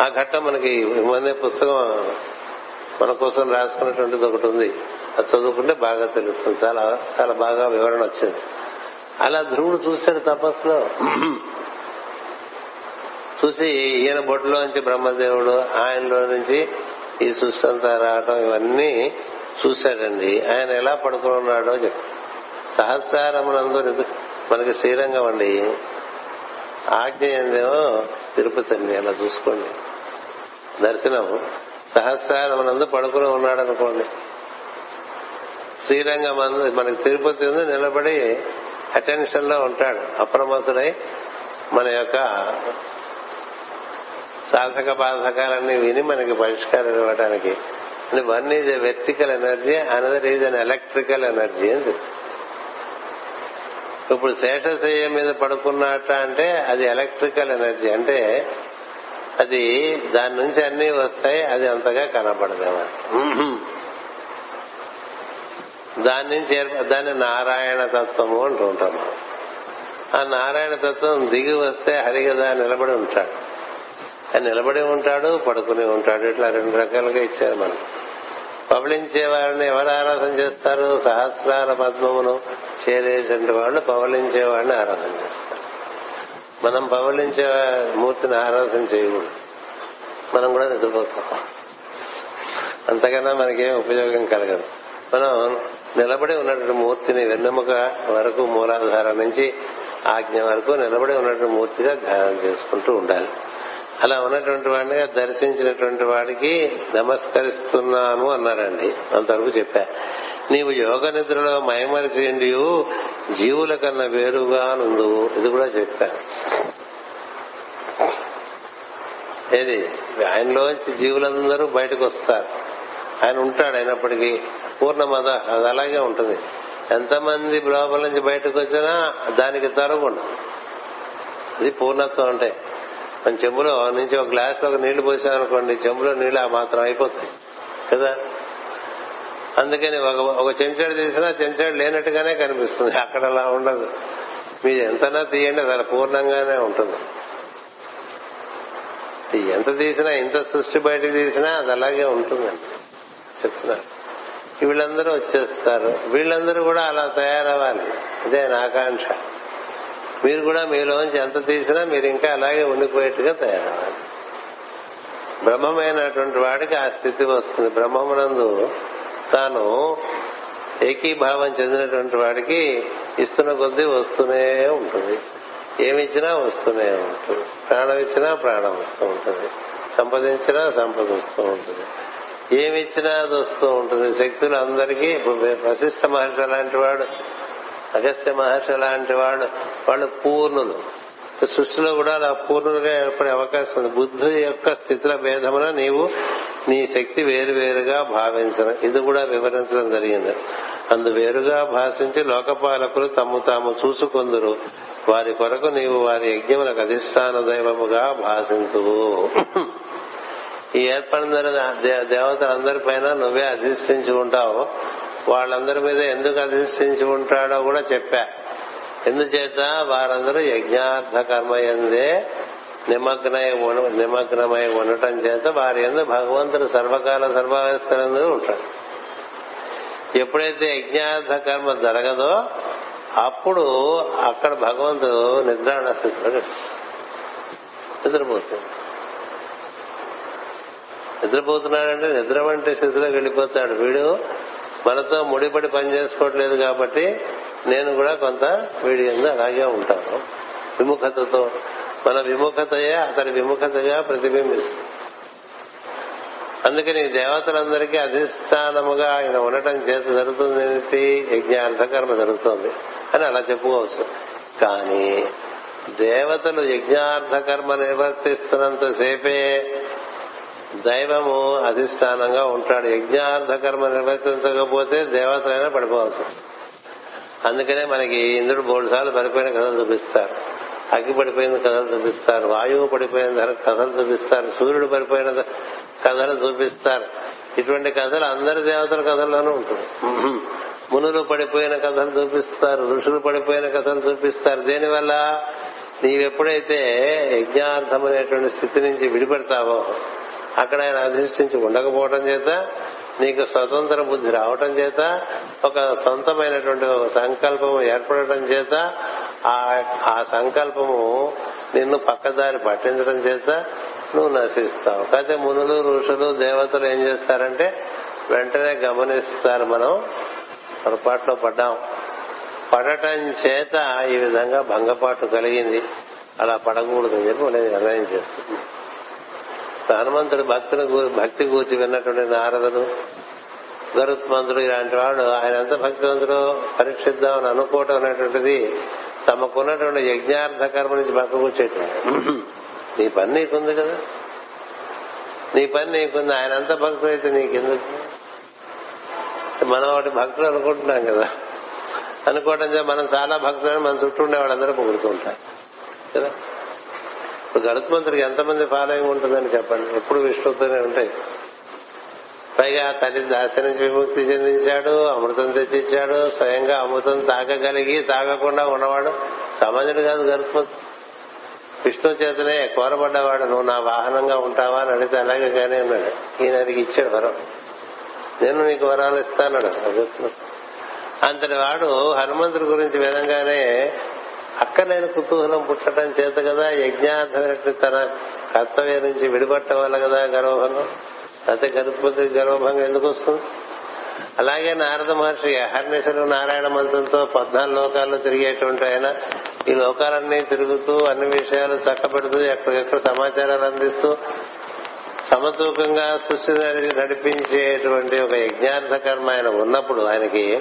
ఆ ఘట్టం మనకి మొన్నే పుస్తకం మన కోసం రాసుకున్నటువంటిది ఒకటి ఉంది. అది చదువుకుంటే బాగా తెలుస్తుంది. చాలా చాలా బాగా వివరణ వచ్చింది. అలా ధ్రువుడు చూశాడు తపస్సులో. చూసి ఈయన బొట్టులోంచి బ్రహ్మదేవుడు ఆయనలో నుంచి ఈ సృష్టి అంతా రావటం ఇవన్నీ చూశాడండి. ఆయన ఎలా పడుకుని ఉన్నాడో చెప్పు. సహస్రారమునందు మనకి శ్రీరంగం అండి ఆజ్ఞేయందేమో తిరుపతి అండి అలా చూసుకోండి. దర్శనం సహస్రారమునందు పడుకుని ఉన్నాడు అనుకోండి శ్రీరంగం అందు మనకి తిరుపతి ఉంది నిలబడి అటెన్షన్లో ఉంటాడు. అప్రమత్తుడై మన యొక్క సాధక బాధకాలన్నీ విని మనకి పరిష్కారం ఇవ్వడానికి one is a vertical energy another is an electrical energy అని తెలుసు. ఇప్పుడు శేషశయ్య మీద పడుకున్నట్ట అంటే అది ఎలక్ట్రికల్ ఎనర్జీ. అంటే అది దాని నుంచి అన్ని వస్తాయి అది అంతగా కనబడదేమా. దాని నుంచి దాన్ని నారాయణ తత్వము అంటూ ఉంటాం ఆ నారాయణ తత్వం దిగి వస్తే హరిగదా నిలబడి ఉంటాడు. నిలబడి ఉంటాడు పడుకుని ఉంటాడు ఇట్లా రెండు రకాలుగా ఇచ్చారు మనకు. పవలించే వారిని ఎవరు ఆరాధన చేస్తారు? సహస్రాల పద్మమును చేరేసిన వాళ్ళు పవలించే వాడిని ఆరాధన చేస్తారు. మనం పవలించే మూర్తిని ఆరాధన చేయకూడదు. మనం కూడా నిద్రపోతాం. అంతకన్నా మనకేం ఉపయోగం కలగదు. మనం నిలబడి ఉన్నటువంటి మూర్తిని వెన్నెముక వరకు మూలాధార నుంచి ఆజ్ఞ వరకు నిలబడి ఉన్నటువంటి మూర్తిగా ధ్యానం చేసుకుంటూ ఉండాలి. అలా ఉన్నటువంటి వాడిని దర్శించినటువంటి వాడికి నమస్కరిస్తున్నాను అన్నారండి. అంతవరకు చెప్పా. నీవు యోగ నిద్రలో మయమరిచేయండి జీవుల కన్నా వేరుగా నుండు. ఇది కూడా చెప్తా ఏది? ఆయనలోంచి జీవులందరూ బయటకు వస్తారు. ఆయన ఉంటాడు అయినప్పటికీ. పూర్ణమద అది అలాగే ఉంటుంది. ఎంతమంది లోపల నుంచి బయటకు వచ్చినా దానికి తరగకుండా ఇది పూర్ణత్వం అంటే. మన చెంబులో నుంచి ఒక గ్లాస్ ఒక నీళ్ళు పోసామనుకోండి చెంబులో నీళ్ళు ఆ మాత్రం అయిపోతాయి. కదా? అందుకని ఒక ఒక చెంచాడు తీసినా చెంచాడు లేనట్టుగానే కనిపిస్తుంది. అక్కడ అలా ఉండదు. మీరు ఎంతనా తీయండి అది అలా పూర్ణంగానే ఉంటుంది. ఎంత తీసినా ఇంత సృష్టి బయట తీసినా అది అలాగే ఉంటుందండి చెప్తున్నా వీళ్ళందరూ వచ్చేస్తారు. వీళ్ళందరూ కూడా అలా తయారవ్వాలి. అదే నా ఆకాంక్ష. మీరు కూడా మీలోంచి ఎంత తీసినా మీరు ఇంకా అలాగే ఉండిపోయేట్టుగా తయారవ్వాలి. బ్రహ్మమైనటువంటి వాడికి ఆ స్థితి వస్తుంది. బ్రహ్మమునందు తాను ఏకీభావం చెందినటువంటి వాడికి ఇస్తున్న కొద్దీ వస్తూనే ఉంటుంది. ఏమిచ్చినా వస్తూనే ఉంటుంది. ప్రాణం ఇచ్చినా ప్రాణం వస్తూ ఉంటుంది. సంపదించినా సంపద వస్తూ ఉంటుంది. ఏమిచ్చినా అది వస్తూ ఉంటుంది. శక్తులు అందరికీ ఇప్పుడు వశిష్ఠ మహర్షి లాంటి వాడు అగస్త్య మహర్షి లాంటి వాళ్ళు వాళ్ళు పూర్ణులు. సృష్టిలో కూడా అలా పూర్ణులుగా ఏర్పడే అవకాశం ఉంది. బుద్ధి యొక్క స్థితుల భేదమున నీవు నీ శక్తి వేరువేరుగా భావించడం ఇది కూడా వివరించడం జరిగింది. అందు వేరుగా భాషించి లోకపాలకులు తమ్ము తాము చూసుకొందురు. వారి కొరకు నీవు వారి యజ్ఞములకు అధిష్టాన దైవముగా భాషించువు ఈ ఏర్పడిన దేవతలందరిపైన నువ్వే అధిష్ఠించి ఉంటావు. వాళ్ళందరి మీద ఎందుకు అధిష్ఠించి ఉంటాడో కూడా చెప్పా. ఎందుచేత? వారందరూ యజ్ఞార్థ కర్మ ఎందే నిమగ్నమై నిమగ్నమై ఉండటం చేత వారి ఎందు భగవంతుడు సర్వకాల సర్వావస్థలందు ఉంటాడు. ఎప్పుడైతే యజ్ఞార్థ కర్మ జరగదో అప్పుడు అక్కడ భగవంతుడు నిద్రాణ స్థితిలో నిద్రపోతాడు. నిద్రపోతున్నాడంటే నిద్ర వంటి స్థితిలోకి వెళ్ళిపోతాడు వీడు. మనతో ముడిపడి పని చేసుకోవట్లేదు కాబట్టి నేను కూడా కొంత వీడి ఎందు అలాగే ఉంటాను. విముఖతతో. మన విముఖతయే అతని విముఖతగా ప్రతిబింబిస్తుంది. అందుకని దేవతలందరికీ అధిష్టానముగా ఆయన ఉండటం చేత జరుగుతుంది ఏంటి? యజ్ఞార్థకర్మ జరుగుతుంది అని అలా చెప్పుకోవచ్చు. కానీ దేవతలు యజ్ఞార్థకర్మ నిర్వర్తిస్తున్నంత సేపే దైవము అధిష్టానంగా ఉంటాడు. యజ్ఞార్థ కర్మ నిర్వర్తించకపోతే దేవతలైనా పడిపోవచ్చు అందుకనే మనకి ఇంద్రుడు మూడు సార్లు పడిపోయిన కథలు చూపిస్తారు. అగ్గి పడిపోయిన కథలు చూపిస్తారు. వాయువు పడిపోయిన కథలు చూపిస్తారు. సూర్యుడు పడిపోయిన కథలు చూపిస్తారు. ఇటువంటి కథలు అందరి దేవతల కథల్లోనూ ఉంటుంది మునులు పడిపోయిన కథలు చూపిస్తారు. ఋషులు పడిపోయిన కథలు చూపిస్తారు. దేనివల్ల? నీవెప్పుడైతే యజ్ఞార్థమైనటువంటి స్థితి నుంచి విడిపడతావో అక్కడ ఆయన అధిష్ఠించి ఉండకపోవటం చేత నీకు స్వతంత్ర బుద్ధి రావటం చేత ఒక సొంతమైనటువంటి ఒక సంకల్పము ఏర్పడటం చేత ఆ సంకల్పము నిన్ను పక్కదారి పట్టించడం చేత నువ్వు నశిస్తావు. అయితే మునులు ఋషులు దేవతలు ఏం చేస్తారంటే వెంటనే గమనిస్తారు మనం పొరపాట్లో పడ్డాం. పడటం చేత ఈ విధంగా భంగపాటు కలిగింది. అలా పడకూడదని చెప్పి నేను నిర్ణయం చేస్తుంది హనుమంతుడు భక్తుని భక్తి కూర్చి విన్నటువంటి నారదుడు గరుత్మంతుడు ఇలాంటి వాడు. ఆయన ఎంత భక్తివంతుడో పరీక్షిద్దామని అనుకోవటం అనేటువంటిది తమకున్నటువంటి యజ్ఞార్థ కర్మ నుంచి పక్క నీ పని నీకుంది కదా. నీ పని నీకుంది. ఆయన ఎంత భక్తుడు అయితే నీకెందుకు? మనం ఒకటి భక్తులు అనుకుంటున్నాం కదా. అనుకోవడం మనం చాలా భక్తులని మన చుట్టూ ఉండే వాళ్ళందరూ పొగుడుతూ ఉంటారు. కదా? ఇప్పుడు గరుత్మంతుడికి ఎంతమంది ఫాలోయింగ్ ఉంటుందని చెప్పండి. ఎప్పుడు విష్ణుతోనే ఉంటాయి. పైగా తల్లి దాసి నుంచి విముక్తి చెందించాడు అమృతం తెచ్చిచ్చాడు స్వయంగా అమృతం తాగగలిగి తాగకుండా ఉన్నవాడు సమాజుడు కాదు గరుత్మంతుడు విష్ణు చేతనే కోరబడ్డవాడు నువ్వు నా వాహనంగా ఉంటావా? అని అడిగితే అలాగే కానీ అన్నాడు ఈయన అడిగి ఇచ్చాడు వరం. నేను నీకు వరాలు ఇస్తానన్నాడు అంతటి వాడు హనుమంతుడి గురించి విధంగానే అక్కలేని కుతూహలం పుట్టడం చేత కదా యజ్ఞార్థమైన తన కర్తవ్యం నుంచి విడిపట్టడం వల్ల కదా గర్వభంగం అదే గరుత్పతికి గర్వభంగం ఎందుకు వస్తుంది? అలాగే నారద మహర్షి అహర్నిశలు నారాయణ మంత్రంతో పద్నాలుగు లోకాల్లో తిరిగేటువంటి ఆయన. ఈ లోకాలన్నీ తిరుగుతూ అన్ని విషయాలు చక్కబెడుతూ ఎక్కడికెక్కడ సమాచారాలు అందిస్తూ సమతూకంగా సృష్టి నడిపించేటువంటి ఒక యజ్ఞార్థ కర్మ ఆయన ఉన్నప్పుడు ఆయనకి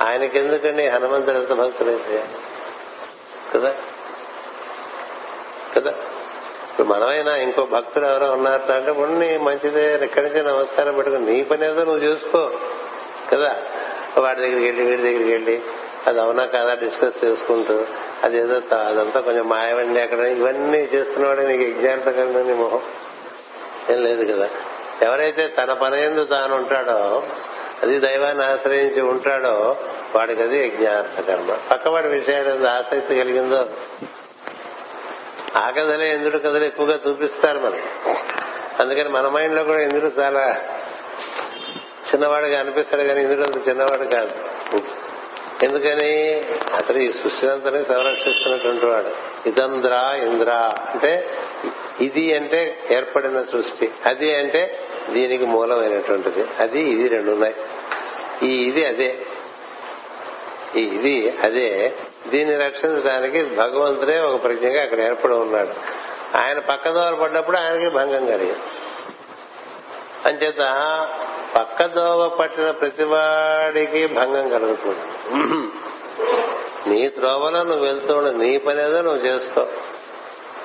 ఆయనకి ఎందుకండి హనుమంతుడు ఎంత భక్తులైతే? కదా? కదా? ఇప్పుడు మనమైనా ఇంకో భక్తుడు ఎవరో ఉన్నారట అంటే ఉండి మంచిదే ఇక్కడి నుంచి నమస్కారం పెట్టుకుని నీ పని ఏదో నువ్వు చూసుకో. కదా? వాడి దగ్గరికి వెళ్ళి వీడి దగ్గరికి వెళ్ళి అది అవునా కాదా? డిస్కస్ చేసుకుంటూ అదేదో ఏదో అదంతా కొంచెం మాయవండి అక్కడ ఇవన్నీ చేస్తున్నవాడే నీకు ఎగ్జాంపుల్ నీ మొహం. ఏం లేదు కదా? ఎవరైతే తన పని ఎందు తాను ఉంటాడో అది దైవాన్ని ఆశ్రయించి ఉంటాడో వాడికి అది యజ్ఞార్థ కర్మ పక్కవాడి విషయాలు ఆసక్తి కలిగిందో. ఆ కథలే ఇంద్రుడి కథలు ఎక్కువగా చూపిస్తారు మనకి అందుకని మన మైండ్లో కూడా ఇంద్రుడు చాలా చిన్నవాడుగా అనిపిస్తాడు కానీ ఇంద్రుడు అంత చిన్నవాడు కాదు. ఎందుకని? అతను ఈ సృష్టి అంతనే సంరక్షిస్తున్నటువంటి వాడు. ఇదంద్ర ఇంద్ర. అంటే ఇది అంటే ఏర్పడిన సృష్టి. అది అంటే దీనికి మూలమైనటువంటిది. అది ఇది రెండు ఉన్నాయి. ఈ ఇది అదే. ఈ ఇది అదే. దీన్ని రక్షించడానికి భగవంతుడే ఒక ప్రజ్ఞగా అక్కడ ఏర్పడి ఉన్నాడు. ఆయన పక్కదోవ పడ్డప్పుడు ఆయనకి భంగం కలిగింది. అంచేత పక్కదోవ పట్టిన ప్రతివాడికి భంగం కలుగుతుంది. నీ త్రోవలో నువ్వు వెళ్తూ నీ పని ఏదో నువ్వు చేసుకో.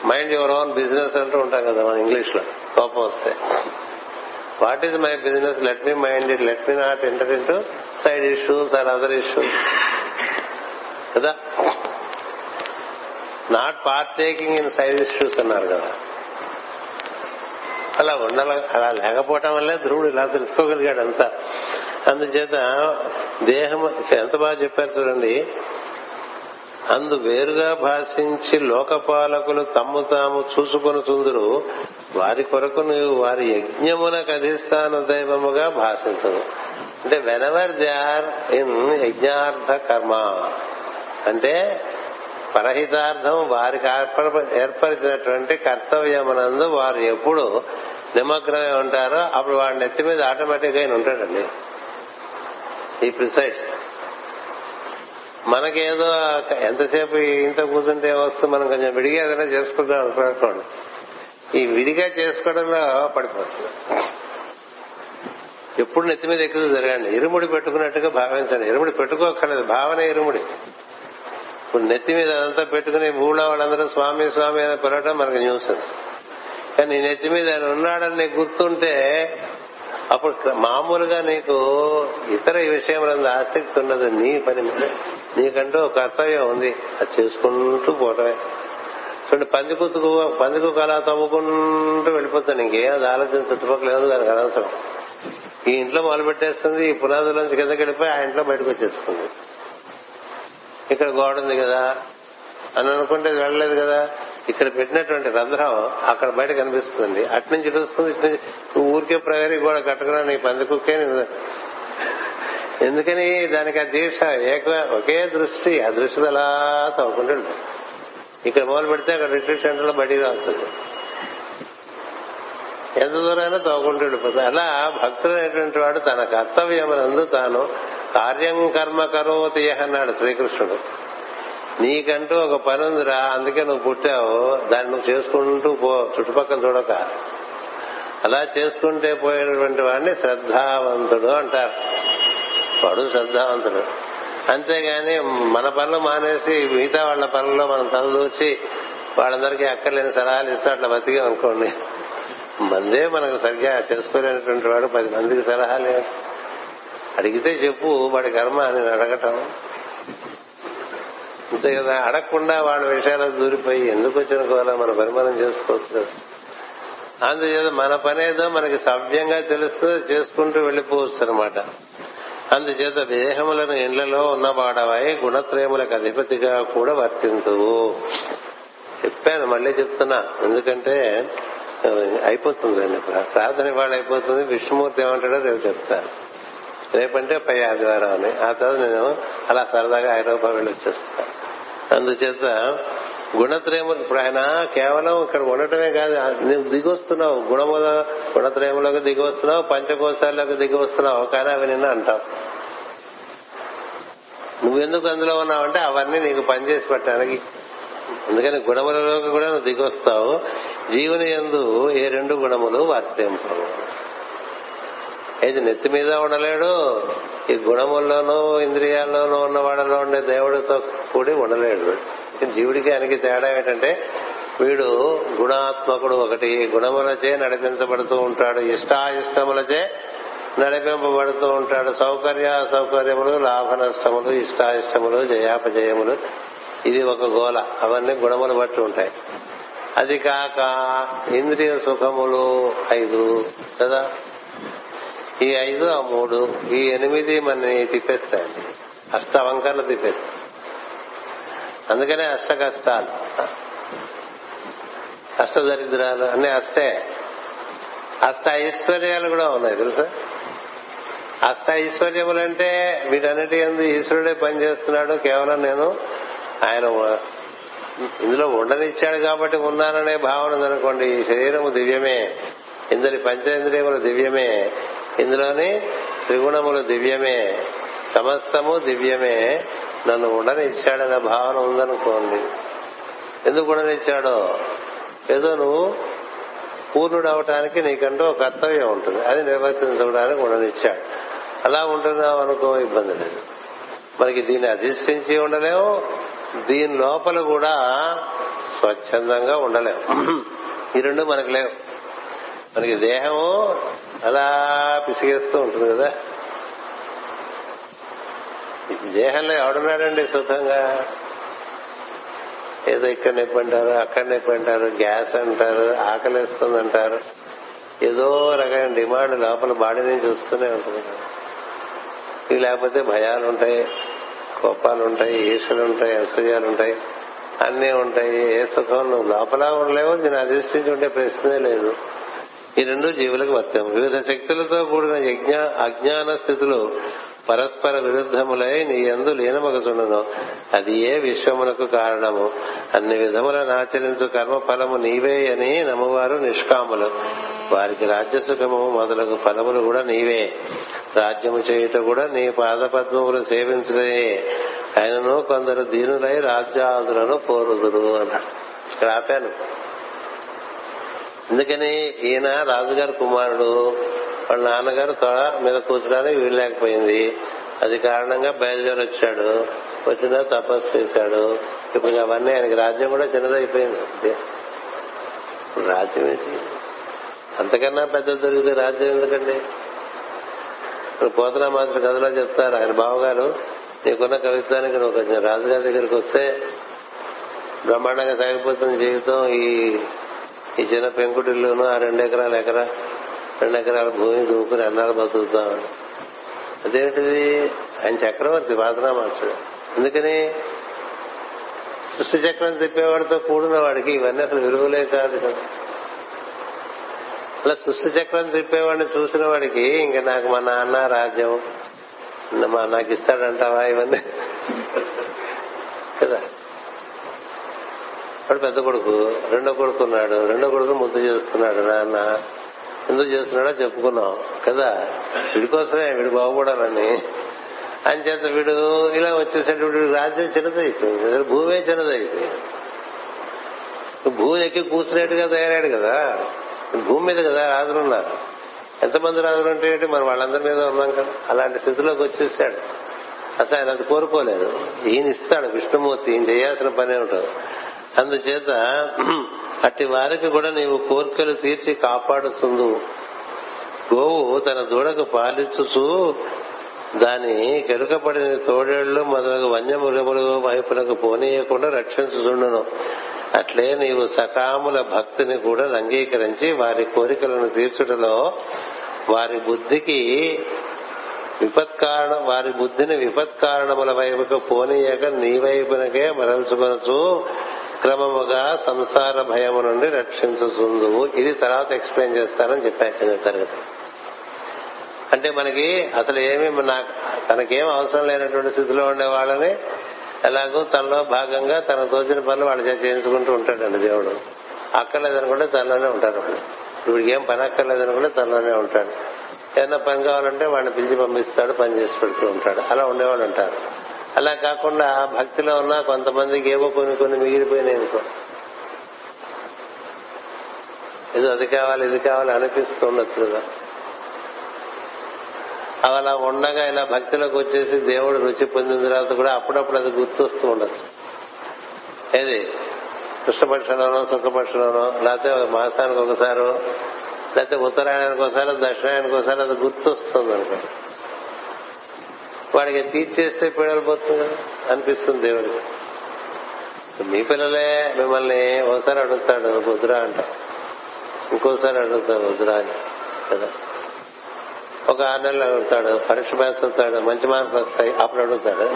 మైండ్ యువర్ ఓన్ బిజినెస్ అంటూ ఉంటాం కదా మన ఇంగ్లీష్లో కోపం వస్తే. What is my business? Let me mind it. Let me not enter into side issues or other issues. కదా? Not taking in side issues అన్నారు కదా. అలా ఉండాల అలా లేకపోవటం వల్లే ధ్రువుడు ఇలా తెలుసుకోగలిగాడు అంతా అందుచేత దేహం ఎంత బాగా చెప్పారు చూడండి. అందు వేరుగా భాషించి లోకపాలకులు తమ్ము తాము చూసుకొని చుందురు. వారి కొరకు నీవు వారి యజ్ఞమునకు అధిష్టాన దైవముగా భాషించదు అంటే వెనవర్ దే ఆర్ ఇన్ యజ్ఞార్థ కర్మ అంటే పరహితార్థం వారికి ఏర్పరిచినటువంటి కర్తవ్యమునందు వారు ఎప్పుడు నిమగ్నమై ఉంటారో అప్పుడు వాడి నెత్తి మీద ఆటోమేటిక్గా ఉంటాడండి. ఈ ప్రిసైడ్స్ మనకేదో ఎంతసేపు ఇంత కూర్చుంటే వస్తుంది మనం కొంచెం విడిగా ఏదైనా చేసుకుందాం అనుకోండి. ఈ విడిగా చేసుకోవడంలో పడిపోతుంది. ఎప్పుడు నెత్తి మీద ఎక్కువ జరగండి. ఇరుముడి పెట్టుకున్నట్టుగా భావించండి. ఇరుముడి పెట్టుకోక్కర్లేదు. భావన ఇరుముడి. ఇప్పుడు నెత్తి మీద అదంతా పెట్టుకుని ఊళ్ళో వాళ్ళందరూ స్వామి స్వామి అని పిలవడం మనకు న్యూసెన్స్ కానీ నెత్తి మీద ఆయన ఉన్నాడని గుర్తుంటే అప్పుడు మామూలుగా నీకు ఇతర విషయంలో ఆసక్తి ఉండదు నీ పని మీద. నీకంటూ ఒక కర్తవ్యం ఉంది. అది చేసుకుంటూ పోవటమే. చూడండి పంది కుతుకు పంది కుక్క అలా తవ్వుకుంటూ వెళ్ళిపోతాను ఇంకేం అది ఆలోచన? చుట్టుపక్కల ఏదో దానికి అనవసరం. ఈ ఇంట్లో మొదలు పెట్టేస్తుంది ఈ పునాదులోంచి కిందకి వెళ్ళిపోయి ఆ ఇంట్లో బయటకు వచ్చేస్తుంది. ఇక్కడ గోడ ఉంది కదా. అని అనుకుంటే వెళ్ళలేదు కదా. ఇక్కడ పెట్టినటువంటి రంధ్రం అక్కడ బయట కనిపిస్తుంది. అట్నుంచి ఇటు వస్తుంది ఇటు నుంచి ఊరికే ప్రగతి కూడా కట్టుకున్నా నీ పంది కుక్కే ఎందుకని దానికి ఆ దీక్ష? ఏక ఒకే దృష్టి ఆ దృష్టి అలా తవ్వుకుంటాడు ఇక్కడ మొదలు పెడితే అక్కడ రిట్రీట్ సెంటర్లో బడి రాల్సింది ఎంత దూరమైనా తవ్వుకుంటూ వెళ్ళిపోతుంది అలా అనేటువంటి వాడు తన కర్తవ్యమునందు తాను కార్యం కర్మ కరోతి అన్నాడు శ్రీకృష్ణుడు. నీకంటూ ఒక పని ఉందిరా అందుకే నువ్వు పుట్టావు. దాన్ని నువ్వు చేసుకుంటూ పో చుట్టుపక్కల చూడక. అలా చేసుకుంటే పోయేటువంటి వాడిని శ్రద్ధావంతుడు అంటారు. వాడు శ్రద్ధావంతుడు. అంతేగాని మన పనులు మానేసి మిగతా వాళ్ళ పనుల్లో మనం తలదూచి వాళ్ళందరికీ అక్కర్లేని సలహాలు ఇస్తూ అట్లా బతికే అనుకోండి. మందే మనకు సరిగ్గా చేసుకోలేనటువంటి వాడు పది మందికి సలహాలు అడిగితే చెప్పు వాడి కర్మ అని అడగటం. అంతే కదా అడగకుండా వాళ్ళ విషయాలు దూరిపోయి ఎందుకు వచ్చిన కోలా మన పని మనం చేసుకోవచ్చు? కదా అందుచేత మన పనేదో మనకి సవ్యంగా తెలుస్తుంది చేసుకుంటూ వెళ్ళిపోవచ్చు అనమాట అందుచేత దేహములను ఇండ్లలో ఉన్నవాడవై గుణత్రయములకు అధిపతిగా కూడా వర్తింతువు చెప్పాను మళ్ళీ చెప్తున్నా. ఎందుకంటే అయిపోతుంది ప్రార్థన ఇవాళ అయిపోతుంది. విష్ణుమూర్తి ఏమంటాడో రేపు చెప్తాను. రేపంటే పై ఆదివారం అని. ఆ తర్వాత నేను అలా సరదాగా ఐరోపా వెళ్ళి వచ్చేస్తాను అందుచేత గుణత్రయములు ఇప్పుడు ఆయన కేవలం ఇక్కడ ఉండటమే కాదు నువ్వు దిగొస్తున్నావు గుణముల గుణత్రేములకు దిగి వస్తున్నావు పంచకోశాలకు దిగి వస్తున్నావు కానీ అవి నిన్న అంటావు. నువ్వెందుకు అందులో ఉన్నావంటే అవన్నీ నీకు పనిచేసి పెట్టడానికి. అందుకని గుణములలోకి కూడా నువ్వు దిగొస్తావు. జీవుని ఎందు ఏ రెండు గుణములు వర్తింపవు. ఏది నెత్తి మీద ఉండలేడు. ఈ గుణముల్లోనూ ఇంద్రియాల్లోనూ ఉన్నవాడలో ఉండే దేవుడితో కూడి ఉండలేడు. జీవుడికి ఆయనకి తేడా ఏంటంటే వీడు గుణాత్మకుడు ఒకటి. గుణములచే నడిపించబడుతూ ఉంటాడు. ఇష్టాయిష్టములచే నడిపింపబడుతూ ఉంటాడు. సౌకర్య అసౌకర్యములు లాభ నష్టములు ఇష్టాయిష్టములు జయాపజయములు. ఇది ఒక గోల అవన్నీ గుణములు బట్టి ఉంటాయి. అది కాక ఇంద్రియ సుఖములు ఐదు. కదా? ఈ ఐదు ఆ మూడు ఈ ఎనిమిది మనని తిప్పేస్తాయండి. అష్ట వంకర్లు తిప్పేస్తాయి అందుకనే అష్ట కష్టాలు. అష్ట దరిద్రాలు అన్ని అష్టే. అష్ట ఐశ్వర్యాలు కూడా ఉన్నాయి తెలుసా? అష్ట ఐశ్వర్యములంటే వీటన్నిటి ఎందు ఈశ్వరుడే పనిచేస్తున్నాడు. కేవలం నేను ఆయన ఇందులో ఉండనిచ్చాడు కాబట్టి ఉన్నాననే భావన ఉందనుకోండి. ఈ శరీరము దివ్యమే. ఇందరి పంచేంద్రియములు దివ్యమే. ఇందులోని త్రిగుణములు దివ్యమే. సమస్తము దివ్యమే. నన్ను ఉండనిచ్చాడనే భావన ఉందనుకోండి. ఎందుకు ఉండనిచ్చాడో? ఏదో నువ్వు పూర్ణుడు అవటానికి నీకంటూ ఒక కర్తవ్యం ఉంటుంది. అది నిర్వర్తించడానికి ఉండనిచ్చాడు. అలా ఉంటున్నావు అనుకో ఇబ్బంది లేదు. మనకి దీన్ని అధిష్ఠించి ఉండలేము దీని లోపల కూడా స్వచ్ఛందంగా ఉండలేము ఈ రెండు మనకు లేవు. మనకి దేహము అలా పిసిగేస్తూ ఉంటుంది కదా. దేహంలో ఎవడున్నాడండి సుఖంగా? ఏదో ఇక్కడ నొప్పి అంటారు అక్కడ నొప్పి అంటారు గ్యాస్ అంటారు ఆకలిస్తుంది అంటారు ఏదో రకమైన డిమాండ్ లోపల బాడీ నుంచి వస్తూనే ఉంటుంది. ఇవి లేకపోతే భయాలు ఉంటాయి కోపాలు ఉంటాయి ఈర్షలు ఉంటాయి అసూయాలు ఉంటాయి అన్నీ ఉంటాయి. ఏ సుఖం నువ్వు లోపల ఉండలేవు దీన్ని అధిష్ఠించి ఉండే ప్రశ్నే లేదు. ఈ రెండు జీవులకు వర్తం వివిధ శక్తులతో కూడిన యజ్ఞ అజ్ఞాన స్థితులు పరస్పర విరుద్ధములై నీ ఎందు లీనమగుచుండును. అది ఏ విశ్వమునకు కారణము? అన్ని విధములను ఆచరించు కర్మ ఫలము నీవే అని నమ్మవారు నిష్కాములు. వారికి రాజ్యసుఖము మొదలగు ఫలములు కూడా నీవే. రాజ్యము చేయుట కూడా నీ పాదపద్మములు సేవించడే ఆయనను కొందరు దీనులై రాజ్యాదులను కోరుదురు అన్నాడు. ఇక్కడ ఆపాను. అందుకని ఈయన రాజుగారి కుమారుడు వాళ్ళ నాన్నగారు తొడ మీద కూర్చోడానికి వీల్లేకపోయింది. అది కారణంగా బయలుదేరి వచ్చాడు వచ్చిన తపస్సు చేశాడు. ఇప్పుడు అవన్నీ ఆయనకి రాజ్యం కూడా చిన్నదైపోయింది. ఇప్పుడు రాజ్యం ఏంటి? అంతకన్నా పెద్ద దొరికితే రాజ్యం ఎందుకండి? ఇప్పుడు పోతనా మాస్టర్ కథలో చెప్తారు. ఆయన బావగారు నీకున్న కవిత్వానికి నువ్వు కొంచెం రాజుగారి దగ్గరికి వస్తే బ్రహ్మాండంగా సాగిపోతుంది జీవితం. ఈ ఈ చిన్న పెంకుటిల్లును ఆ రెండు ఎకరాల ఎకరా రెండు ఎకరాల భూమి దూకుని అన్నాలు బతుకుతామని. అదేంటిది? ఆయన చక్రవర్తి వాసనా మాస్టర్ ఎందుకని? సృష్టి చక్రం తిప్పేవాడితో కూడిన వాడికి ఇవన్నీ అసలు విలువలే కాదు కదా. అలా సృష్టి చక్రం తిప్పేవాడిని చూసిన వాడికి ఇంకా నాకు మా నాన్న రాజ్యం మా నాకు ఇస్తాడంటావా ఇవన్నీ? కదా. వాడు పెద్ద కొడుకు రెండో కొడుకు ఉన్నాడు రెండో కొడుకు ముద్దు చేస్తున్నాడు నాన్న. ఎందుకు చేస్తున్నాడో చెప్పుకున్నాం కదా? వీడి కోసమే వీడు బాగుపడాలని. అని చేత వీడు ఇలా వచ్చేసాడు వీడు రాజ్యం చిన్నదైపోయింది భూమే చిన్నదైపోయింది. భూమి ఎక్కి కూర్చునేట్టుగా తయారాడు కదా. భూమి మీద కదా రాజులు ఉన్నారు. ఎంతమంది రాజులు ఉంటే మనం మరి వాళ్ళందరి మీద ఉన్నాం కదా. అలాంటి స్థితిలోకి వచ్చేసాడు. అసలు ఆయన అది కోరుకోలేదు. ఈయన ఇస్తాడు విష్ణుమూర్తి ఈయన చేయాల్సిన పని ఉంటుంది అందుచేత అట్టి వారికి కూడా నీవు కోరికలు తీర్చి కాపాడుతుందు గోవు తన దూడకు పాలించుచు దాని కెరుకపడిన తోడేళ్ళు మొదలగు వన్యమృగములు వైపులకు పోనీయకుండా రక్షించుచుండును. అట్లే నీవు సకాముల భక్తిని కూడా అంగీకరించి వారి కోరికలను తీర్చుటలో వారి బుద్ధికి విపత్కారణ వారి బుద్ధిని విపత్కారణముల వైపుకు పోనీయక నీ వైపునకే మరల్చుకొనచ్చు క్రమముగా సంసార భయము నుండి రక్షించుతుందువు ఇది తర్వాత ఎక్స్ప్లెయిన్ చేస్తానని చెప్పాను కింద తరగతి. అంటే మనకి అసలు ఏమి నాకు తనకేం అవసరం లేనటువంటి స్థితిలో ఉండే వాళ్ళని ఎలాగో తనలో భాగంగా తన తోచిన పనులు వాళ్ళు చేయించుకుంటూ ఉంటాడండి దేవుడు. అక్కర్లేదనుకుంటే తనలోనే ఉంటారు ఇప్పుడు ఏం పని అక్కర్లేదనుకుంటే తనలోనే ఉంటాడు. ఏదైనా పని కావాలంటే వాడిని పిలిచి పంపిస్తాడు పని చేసి పెడుతూ ఉంటాడు. అలా ఉండేవాళ్ళు ఉంటారు. అలా కాకుండా భక్తిలో ఉన్న కొంతమందికి ఏవో కొన్ని కొన్ని మిగిలిపోయినాయి అనుకో. ఇది అది కావాలి ఇది కావాలి అనిపిస్తుండొచ్చు కదా. అవి అలా ఉండగా ఇలా భక్తిలోకి వచ్చేసి దేవుడు రుచి పొందిన తర్వాత కూడా అప్పుడప్పుడు అది గుర్తొస్తూ ఉండొచ్చు. ఏది? కృష్ణపక్షంలోనో సుఖపక్షలోనో లేకపోతే మాసానికి ఒకసారి లేకపోతే ఉత్తరాయణానికి ఒకసారి దక్షిణాయనానికి ఒకసారి అది గుర్తొస్తుంది అనుకో. వాడికి తీర్చేస్తే పిల్లలు పోతుంది అనిపిస్తుంది దేవుడికి మీ పిల్లలే మిమ్మల్ని ఒకసారి అడుగుతాడు వద్దురా అంట. ఇంకోసారి అడుగుతాడు వద్దురా అని కదా. ఒక ఆరు నెలలు అడుగుతాడు పరీక్ష పాస్ అవుతాడు మంచి మార్కులు వస్తాయి అప్పుడు అడుగుతాడు.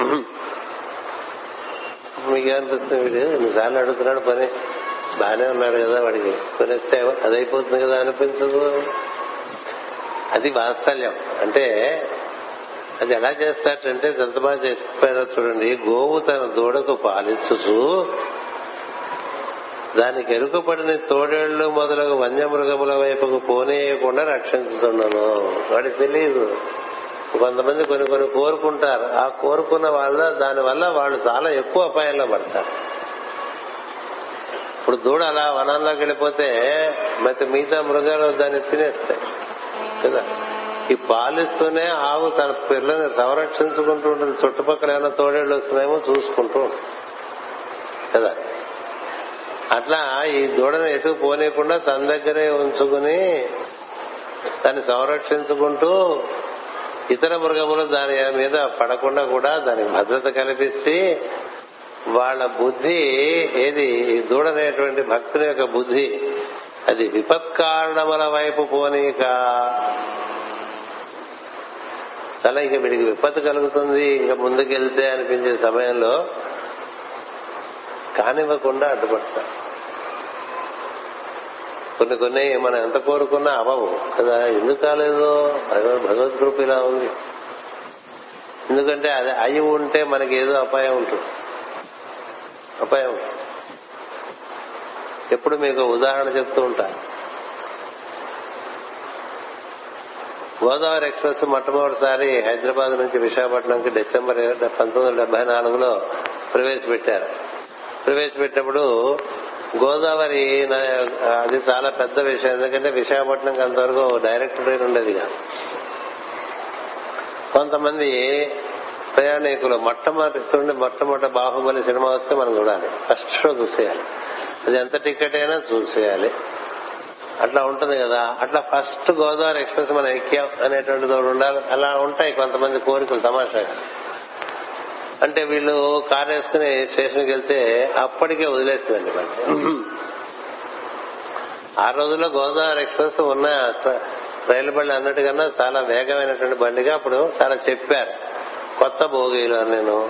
మీకు ఏమనిపిస్తుంది వీడు? ఎన్నిసార్లు అడుగుతున్నాడు పని. బాగానే ఉన్నాడు కదా వాడికి. కొనేస్తే అది అయిపోతుంది కదా అనిపించదు. అది వాత్సల్యం. అంటే అది ఎలా చేస్తాడంటే ఎంత బాగా చెప్పారో చూడండి. గోవు తన దూడకు పాలించుతూ దానికి ఎరుకపడిన తోడేళ్ళు మొదలగు వన్యమృగముల వైపుకు పోనేయకుండా రక్షించుతున్నాను. వాడికి తెలియదు కొంతమంది కొన్ని కొన్ని కోరుకుంటారు. ఆ కోరుకున్న వాళ్ళ దాని వల్ల వాళ్ళు చాలా ఎక్కువ అపాయంలో పడతారు. ఇప్పుడు దూడ అలా వనంలోకి వెళ్ళిపోతే మరి మిగతా మృగాలు దాన్ని తినేస్తాయి. కదా? ఈ పాలిస్తూనే ఆవు తన పిల్లని సంరక్షించుకుంటూ ఉంటుంది. చుట్టుపక్కల ఏమైనా తోడేళ్ళు వస్తున్నాయేమో చూసుకుంటూ ఉంటుంది. కదా? అట్లా ఈ దూడను ఎటు పోనీయకుండా తన దగ్గరే ఉంచుకుని దాన్ని సంరక్షించుకుంటూ ఇతర మృగములు దాని మీద పడకుండా కూడా దానికి భద్రత కల్పిస్తే వాళ్ళ బుద్ధి ఏది? దూడ దూడనేటువంటి భక్తుల యొక్క బుద్ధి. అది విపత్కారణముల వైపు పోనీక చాలా ఇంకా వీడికి విపత్తు కలుగుతుంది. ఇంకా ముందుకెళ్తే అనిపించే సమయంలో కానివ్వకుండా అడ్డుపడతారు. కొన్ని కొన్ని మనం ఎంత కోరుకున్నా అవ్వవు కదా ఎందుకు కాలేదు? భగవద్ కృప ఇలా ఉంది. ఎందుకంటే అది అయి ఉంటే మనకి ఏదో అపాయం ఉంటుంది. అపాయం. ఎప్పుడు మీకు ఉదాహరణ చెప్తూ ఉంటాను. గోదావరి ఎక్స్ప్రెస్ మొట్టమొదటిసారి హైదరాబాద్ నుంచి విశాఖపట్నంకి డిసెంబర్ పంతొమ్మిది వందల డెబ్బై నాలుగులో ప్రవేశపెట్టారు. ప్రవేశపెట్టినప్పుడు గోదావరి అది చాలా పెద్ద విషయం. ఎందుకంటే విశాఖపట్నంకి అంతవరకు డైరెక్ట్ ట్రైన్ ఉండేది కాదు. కొంతమంది ప్రయాణికులు మొట్టమొదటి చూడండి మొట్టమొదటి బాహుబలి సినిమా వస్తే మనం చూడాలి. ఫస్ట్ షో చూసేయాలి. అది ఎంత టికెట్ అయినా చూసేయాలి. అట్లా ఉంటుంది కదా. అట్లా ఫస్ట్ గోదావరి ఎక్స్ప్రెస్ మనం ఎక్కాం అనేటువంటి తోడు ఉండాలి. అలా ఉంటాయి కొంతమంది కోరికలు తమాషాగా అంటే వీళ్ళు కారు వేసుకుని స్టేషన్కి వెళ్తే అప్పటికే వదిలేస్తుందండి మనకి ఆ రోజుల్లో గోదావరి ఎక్స్ప్రెస్ ఉన్న రైలు బండి అన్నట్టుకన్నా చాలా వేగమైనటువంటి బండిగా అప్పుడు చాలా చెప్పారు. కొత్త భోగిలో నేను.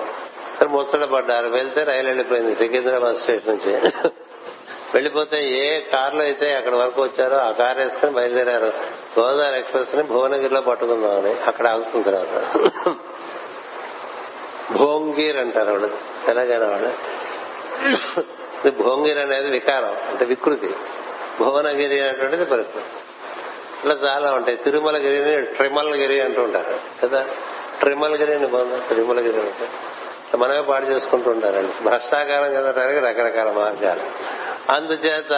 సరే ముచ్చట పడ్డారు. వెళ్తే రైలు వెళ్ళిపోయింది సికింద్రాబాద్ స్టేషన్ నుంచి. వెళ్ళిపోతే ఏ కారులో అయితే అక్కడ వరకు వచ్చారో ఆ కార్ వేసుకుని బయలుదేరారు. గోదావరి ఎక్స్ప్రెస్ని భువనగిరిలో పట్టుకుందామని అక్కడ ఆగుతుంది తర్వాత. భోంగీర్ అంటారు వాళ్ళు తెలంగాణ వాళ్ళు భోంగిర్ అనేది వికారం అంటే వికృతి. భువనగిరి అనేటువంటిది పరిస్థితి. ఇట్లా చాలా ఉంటాయి. తిరుమలగిరిని ట్రిమల్గిరి అంటూ ఉంటారు కదా? ట్రిమల్గిరి అని బాగుంది తిరుమలగిరి అంటే మనమే పాడు చేసుకుంటూ ఉంటారండి. భ్రష్టాకారం కదడానికి రకరకాల మార్గాలు. అందుచేత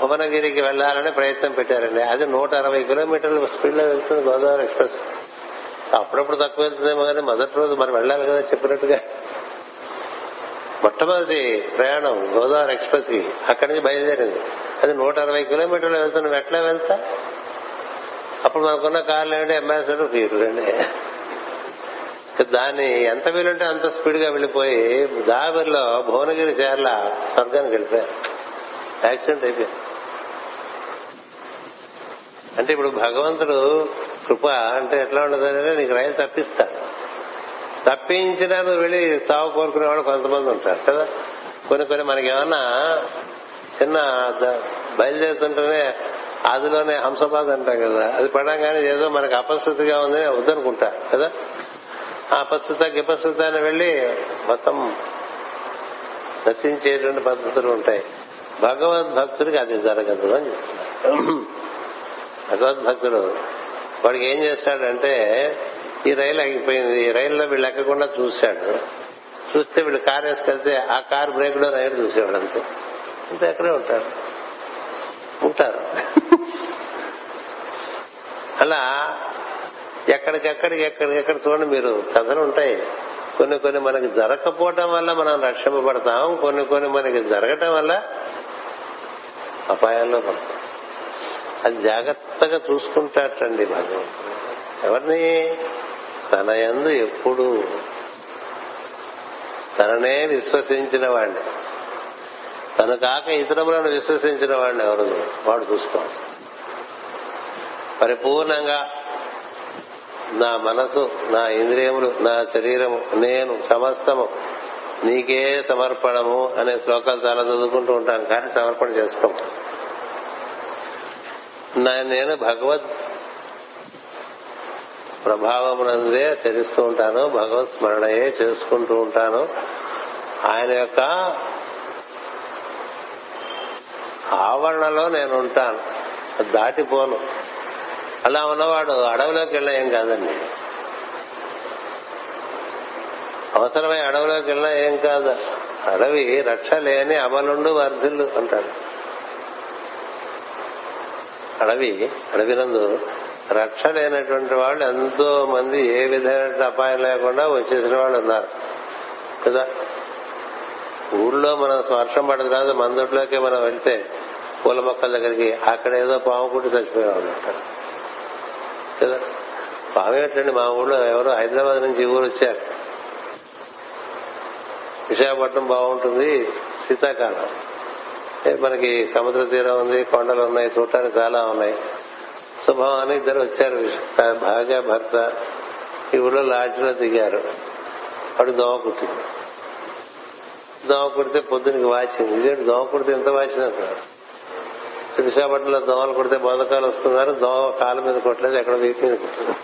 భువనగిరికి వెళ్ళాలని ప్రయత్నం పెట్టారండి. అది నూట అరవై కిలోమీటర్ల స్పీడ్లో వెళ్తుంది గోదావరి ఎక్స్ప్రెస్. అప్పుడప్పుడు తక్కువ వెళ్తుందేమో కానీ మొదటి రోజు మనం వెళ్ళాలి కదా చెప్పినట్టుగా. మొట్టమొదటి ప్రయాణం గోదావరి ఎక్స్ప్రెస్కి అక్కడి నుంచి బయలుదేరింది. అది నూట అరవై కిలోమీటర్లు వెళ్తున్నాం ఎట్లా వెళ్తా. అప్పుడు మనకున్న కార్లు ఏంటి అంబాసిడర్ తీరులండి దాన్ని ఎంత వీలుంటే అంత స్పీడ్గా వెళ్ళిపోయి దాబరిలో భువనగిరి చేరల స్వర్గానికి వెళ్ళిపోయారు. యాక్సిడెంట్ అయిపోయింది. అంటే ఇప్పుడు భగవంతుడు కృప అంటే ఎట్లా ఉండదంటే నీకు రైలు తప్పిస్తాడు తప్పించినా నువ్వు వెళ్ళి చావు కోరుకునే వాళ్ళు కొంతమంది ఉంటారు కదా? కొన్ని కొన్ని మనకి ఏమన్నా చిన్న బయలుదేరుతుంటేనే అదిలోనే హంసపాద అంటాం కదా. అది పడంగానే ఏదో మనకు అపశృతిగా ఉందని వద్దనుకుంటా కదా? ఆ అపశృత గిపశృత అని వెళ్ళి మొత్తం నశించేటువంటి పద్ధతులు ఉంటాయి. భగవద్భక్తుడికి అది జరగదు అని చెప్తున్నారు. భగవద్భక్తుడు వాడికి ఏం చేస్తాడంటే ఈ రైలు ఆగిపోయింది ఈ రైల్లో వీళ్ళు ఎక్కకుండా చూశాడు. చూస్తే వీళ్ళు కారు వేసుకెళ్తే ఆ కార్ బ్రేక్లో రైలు చూసేవాడు అంతే. అంతే ఎక్కడే ఉంటారు. ఉంటారు. అలా ఎక్కడికెక్కడికి ఎక్కడికెక్కడ చూడండి మీరు కథలు ఉంటాయి. కొన్ని కొన్ని మనకి జరగకపోవటం వల్ల మనం రక్షింపబడతాం కొన్ని కొన్ని మనకి జరగటం వల్ల అపాయాల్లో పడతాం. అది జాగ్రత్తగా చూసుకుంటాటండి భగవంతుడు. ఎవరిని? తన యందు ఎప్పుడు తననే విశ్వసించిన వాడిని. తను కాక ఇతరములను విశ్వసించిన వాడిని ఎవరు? వాడు చూసుకోవాలి. పరిపూర్ణంగా నా మనసు నా ఇంద్రియములు నా శరీరము నేను సమస్తము నీకే సమర్పణము అనే శ్లోకాలు చాలా చదువుకుంటూ ఉంటాను కానీ సమర్పణ చేసుకోం. నేను భగవద్ ప్రభావమునందే చరిస్తూ ఉంటాను భగవత్ స్మరణయే చేసుకుంటూ ఉంటాను. ఆయన యొక్క ఆవరణలో నేను ఉంటాను దాటిపోను. అలా ఉన్నవాడు అడవిలోకి వెళ్ళినా ఏం కాదండి. అవసరమై అడవిలోకి వెళ్ళినా ఏం కాదు. అడవి రక్ష లేని అమలుండు వర్ధిల్లు అంటాడు అడవి అడవినందు రక్ష లేనటువంటి వాళ్ళు ఎంతో మంది ఏ విధమైన అపాయం లేకుండా వచ్చేసిన వాళ్ళు ఉన్నారు. కదా? ఊళ్ళో మనం వర్షం పడిన తర్వాత మందుట్లోకి మనం వెళ్తే పూల మొక్కల దగ్గరికి అక్కడ ఏదో పాము కుట్టి చచ్చిపోయేవాళ్ళు ఉంటారు. కదా? పాము ఏంటండి మా ఊళ్ళో ఎవరో హైదరాబాద్ నుంచి ఊరు వచ్చారు. విశాఖపట్నం బాగుంటుంది శీతాకాలం. మనకి సముద్ర తీరం ఉంది కొండలు ఉన్నాయి చూడటానికి చాలా ఉన్నాయి. శుభం అని ఇద్దరు వచ్చారు భార్య భర్త. ఈ ఊళ్ళో లాడ్జిలో దిగారు. అప్పుడు దోమ కుట్టింది. దోమ కుడితే పొద్దునకి వాచింది. ఇదేంటి దోమ కుడితే ఎంత వాచింది అంటారు విశాఖపట్నంలో దోమలు కొడితే బోధకాలు వస్తున్నారు. దోమ కాలు మీద కొట్టలేదు ఎక్కడ వీటి మీద కుట్టింది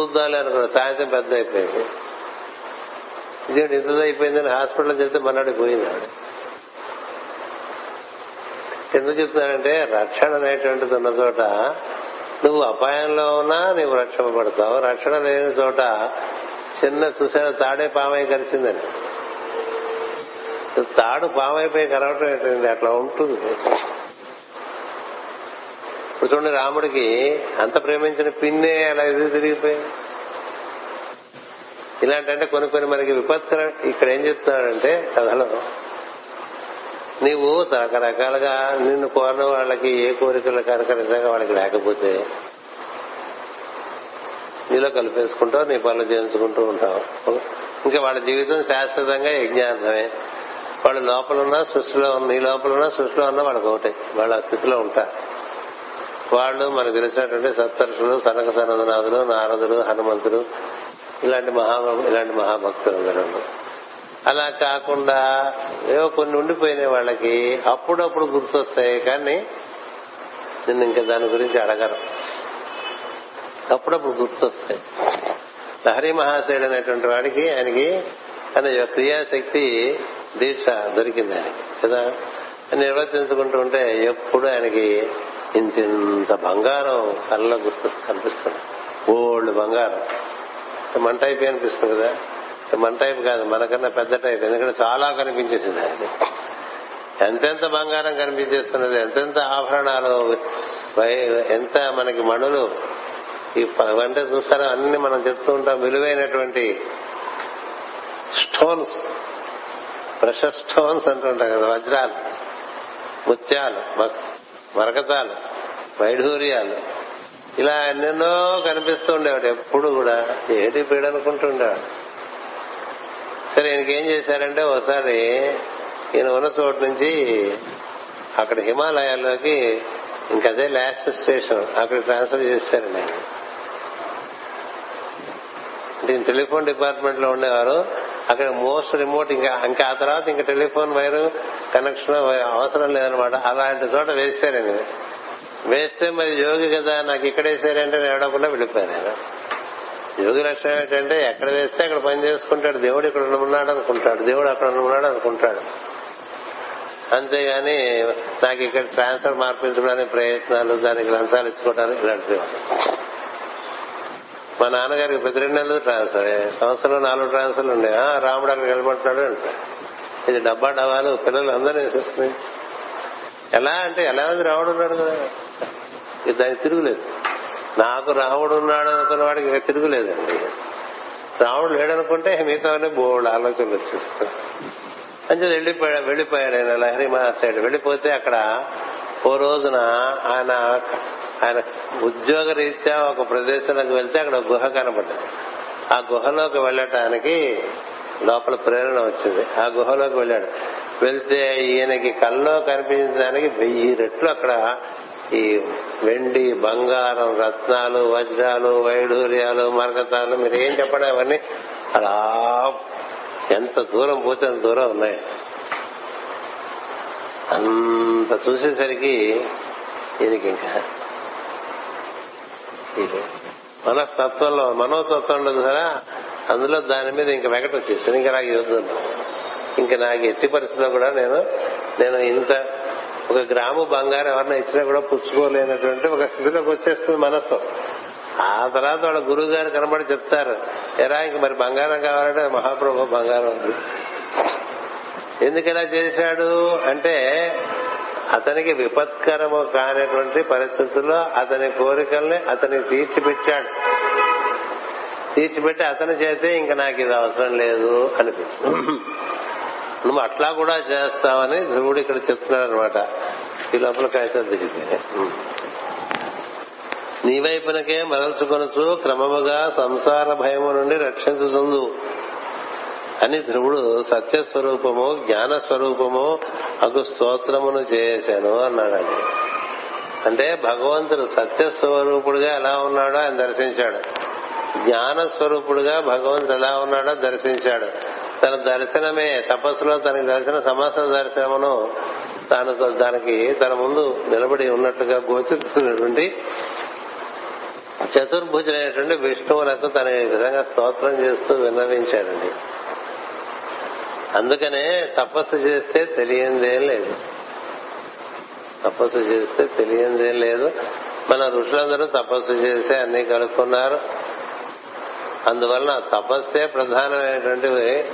చూద్దాంలే అనుకున్నా. సాయంత్రం పెద్ద అయిపోయింది ఇదేంటి ఇంత అయిపోయిందని హాస్పిటల్ చెప్తే మన్నాడు పోయింది ఎందుకు చెప్తున్నానంటే రక్షణ అనేటువంటిది ఉన్న చోట నువ్వు అపాయంలో ఉన్నా నువ్వు రక్షణపడతావు రక్షణ లేని చోట చిన్న చూసిన తాడే పామై కలిసిందని. తాడు పామైపోయి కలవటం ఏంటండి? అట్లా ఉంటుంది. ఇప్పుడు చూడండి రాముడికి అంత ప్రేమించిన పిన్నే అలా ఎదురు తిరిగిపోయింది ఇలాంటంటే కొన్ని కొన్ని మనకి విపత్కర ఇక్కడ ఏం చెప్తున్నాడంటే కథలో నీవు రకరకాలుగా నిన్ను కోరిన వాళ్ళకి ఏ కోరికలు కనుక నిజంగా వాళ్ళకి లేకపోతే నీలో కలిపేసుకుంటావు నీ పనులు చేయించుకుంటూ ఉంటావు. ఇంకా వాళ్ళ జీవితం శాశ్వతంగా యజ్ఞార్థమే. వాళ్ళ లోపల ఉన్న సృష్టిలో నీ లోపల ఉన్న సృష్టిలో ఉన్నా వాళ్ళకి ఒకటే. వాళ్ళ స్థితిలో ఉంటారు. వాళ్ళు మనకు తెలిసినటువంటి సప్తర్షులు సనక సనందనాథులు నారదులు హనుమంతుడు ఇలాంటి మహా ఇలాంటి మహాభక్తులు అందరూ అలా కాకుండా ఏవో కొన్ని ఉండిపోయినాయి వాళ్ళకి. అప్పుడప్పుడు గుర్తొస్తాయి కానీ నేను ఇంకా దాని గురించి అడగరు అప్పుడప్పుడు గుర్తొస్తాయి. లహరి మహాశయుడు అనేటువంటి వాడికి ఆయనకి తన క్రియాశక్తి దీక్ష దొరికింది ఆయనకి. కదా నిర్వర్తించుకుంటూ ఉంటే ఎప్పుడు ఆయనకి ఇంతింత బంగారం కళ్ళలో గుర్తు కనిపిస్తుంది. ఓల్డ్ బంగారం. మన టైప్ అనిపిస్తుంది కదా. మన టైప్ కాదు మనకన్నా పెద్ద టైప్. ఎందుకంటే చాలా కనిపించేసింది ఆయన ఎంతెంత బంగారం కనిపించేస్తున్నది ఎంతెంత ఆభరణాలు ఎంత మనకి మణులు. ఈ అంటే చూస్తారా అన్ని మనం చెప్తూ ఉంటాం విలువైనటువంటి స్టోన్స్. ప్రెషర్ స్టోన్స్ అంటుంటాం కదా వజ్రాలు ముత్యాలు మరకతాలు వైఢూర్యాలు. ఇలా ఎన్నెన్నో కనిపిస్తూ ఉండేవాడు ఎప్పుడు కూడా. ఏటి పీడనుకుంటుండేవాడు. సరే ఈయనకేం చేశారంటే ఒకసారి ఈయన ఉన్న చోటు నుంచి అక్కడ హిమాలయాల్లోకి ఇంకదే లాస్ట్ స్టేషన్ అక్కడ ట్రాన్స్ఫర్ చేశారండి ఆయన. అంటే టెలిఫోన్ డిపార్ట్మెంట్లో ఉండేవారు. అక్కడ మోస్ట్ రిమోట్ ఇంకా ఇంకా ఆ తర్వాత ఇంకా టెలిఫోన్ వైరు కనెక్షన్ అవసరం లేదనమాట అలాంటి చోట వేశారండి వేస్తే మరి యోగి కదా నాకు ఇక్కడ నేను ఎవడకుండా వెళ్ళిపోయాను ఆయన యోగి లక్షణం ఏంటంటే ఎక్కడ వేస్తే అక్కడ పని చేసుకుంటాడు. దేవుడు ఇక్కడ ఉన్నాడు అనుకుంటాడు. దేవుడు అక్కడ ఉన్నాడు అనుకుంటాడు. అంతేగాని నాకు ఇక్కడ ట్రాన్స్ఫర్ మార్పించడానికి ప్రయత్నాలు దానికి లంచాలు ఇచ్చుకోవడానికి ఇలాంటివి. మా నాన్నగారికి ప్రతి రెండు నెలలు ట్రాన్స్ఫర్ సంవత్సరంలో నాలుగు ట్రాన్స్ఫర్లు ఉన్నాయి. రాముడు అక్కడ నిలబడుతున్నాడు అంటే. ఇది డబ్బా డబ్బాలు పిల్లలు అందరూ వేసేస్తున్నాయి ఎలా అంటే ఎలా ఉంది రాముడు ఉన్నాడు కదా? ఇది దానికి తిరుగులేదు. నాకు రాముడు ఉన్నాడు అనుకున్న వాడికి తిరుగులేదండి. రాముడు లేడనుకుంటే మిగతా బోల్డ్ ఆలోచనలు వచ్చేస్తాయి. అంటే వెళ్ళిపోయా వెళ్ళిపోయాడు ఆయన లహరి మహాశయుడు వెళ్ళిపోతే అక్కడ ఓ రోజున ఆయన ఆయన ఉద్యోగ రీత్యా ఒక ప్రదేశంలోకి వెళ్తే అక్కడ గుహ కనపడ్డది. ఆ గుహలోకి వెళ్ళటానికి లోపల ప్రేరణ వచ్చింది. ఆ గుహలోకి వెళ్ళాడు. వెళ్తే ఈయనకి కల్లో కనిపించడానికి వెయ్యి రెట్లు అక్కడ ఈ వెండి బంగారం రత్నాలు వజ్రాలు వైడూర్యాలు మరకతాలు మీరు ఏం చెప్పండి అవన్నీ అలా ఎంత దూరం పోతే అంత దూరం ఉన్నాయి. అంత చూసేసరికి ఈయనకి ఇంకా మనస్తత్వంలో మనోతత్వం ఉండదు సరే అందులో దాని మీద ఇంకా వెగట వచ్చేసాను ఇంకా నాకు ఇది ఇంకా నాకు ఎట్టి పరిస్థితిలో కూడా నేను నేను ఇంత ఒక గ్రాము బంగారం ఎవరైనా ఇచ్చినా కూడా పుచ్చుకోలేనటువంటి ఒక స్థితిలోకి వచ్చేస్తుంది మనస్సు. ఆ తర్వాత వాళ్ళ గురువు గారు కనబడి చెప్తారు ఎరా ఇంక మరి బంగారం కావాలంటే మహాప్రభు బంగారం ఉంది. ఎందుకు ఇలా చేశాడు? అంటే అతనికి విపత్కరము కానటువంటి పరిస్థితుల్లో అతని కోరికల్ని అతనికి తీర్చిపెట్టాడు. తీర్చిపెట్టి అతని చేతే ఇంకా నాకు ఇది అవసరం లేదు అనిపించింది నువ్వు అట్లా కూడా చేస్తావని ధ్రువుడు ఇక్కడ చెప్తున్నాడు అనమాట ఈ లోపల కాగితం దిగితే నీ వైపునకే మరల్చుకొనచ్చు క్రమముగా సంసార భయము నుండి రక్షించుతుంది అని ధ్రువుడు సత్యస్వరూపము జ్ఞాన స్వరూపము అగు స్తోత్రమును చేశాను అన్నాడండి. అంటే భగవంతుడు సత్యస్వరూపుడుగా ఎలా ఉన్నాడో ఆయన దర్శించాడు. జ్ఞాన స్వరూపుడుగా భగవంతుడు ఎలా ఉన్నాడో దర్శించాడు. తన దర్శనమే తపస్సులో తనకి దర్శన సమస్త దర్శనమును తాను దానికి తన ముందు నిలబడి ఉన్నట్లుగా గోచరిస్తున్నటువంటి చతుర్భుజులైనటువంటి విష్ణువులకు తన ఈ విధంగా స్తోత్రం చేస్తూ విన్నవించాడండి. అందుకనే తపస్సు చేస్తే తెలియందేం లేదు. తపస్సు చేస్తే తెలియందేం లేదు. మన ఋషులందరూ తపస్సు చేస్తే అన్ని కలుపుకున్నారు అందువలన తపస్సే ప్రధానమైనటువంటి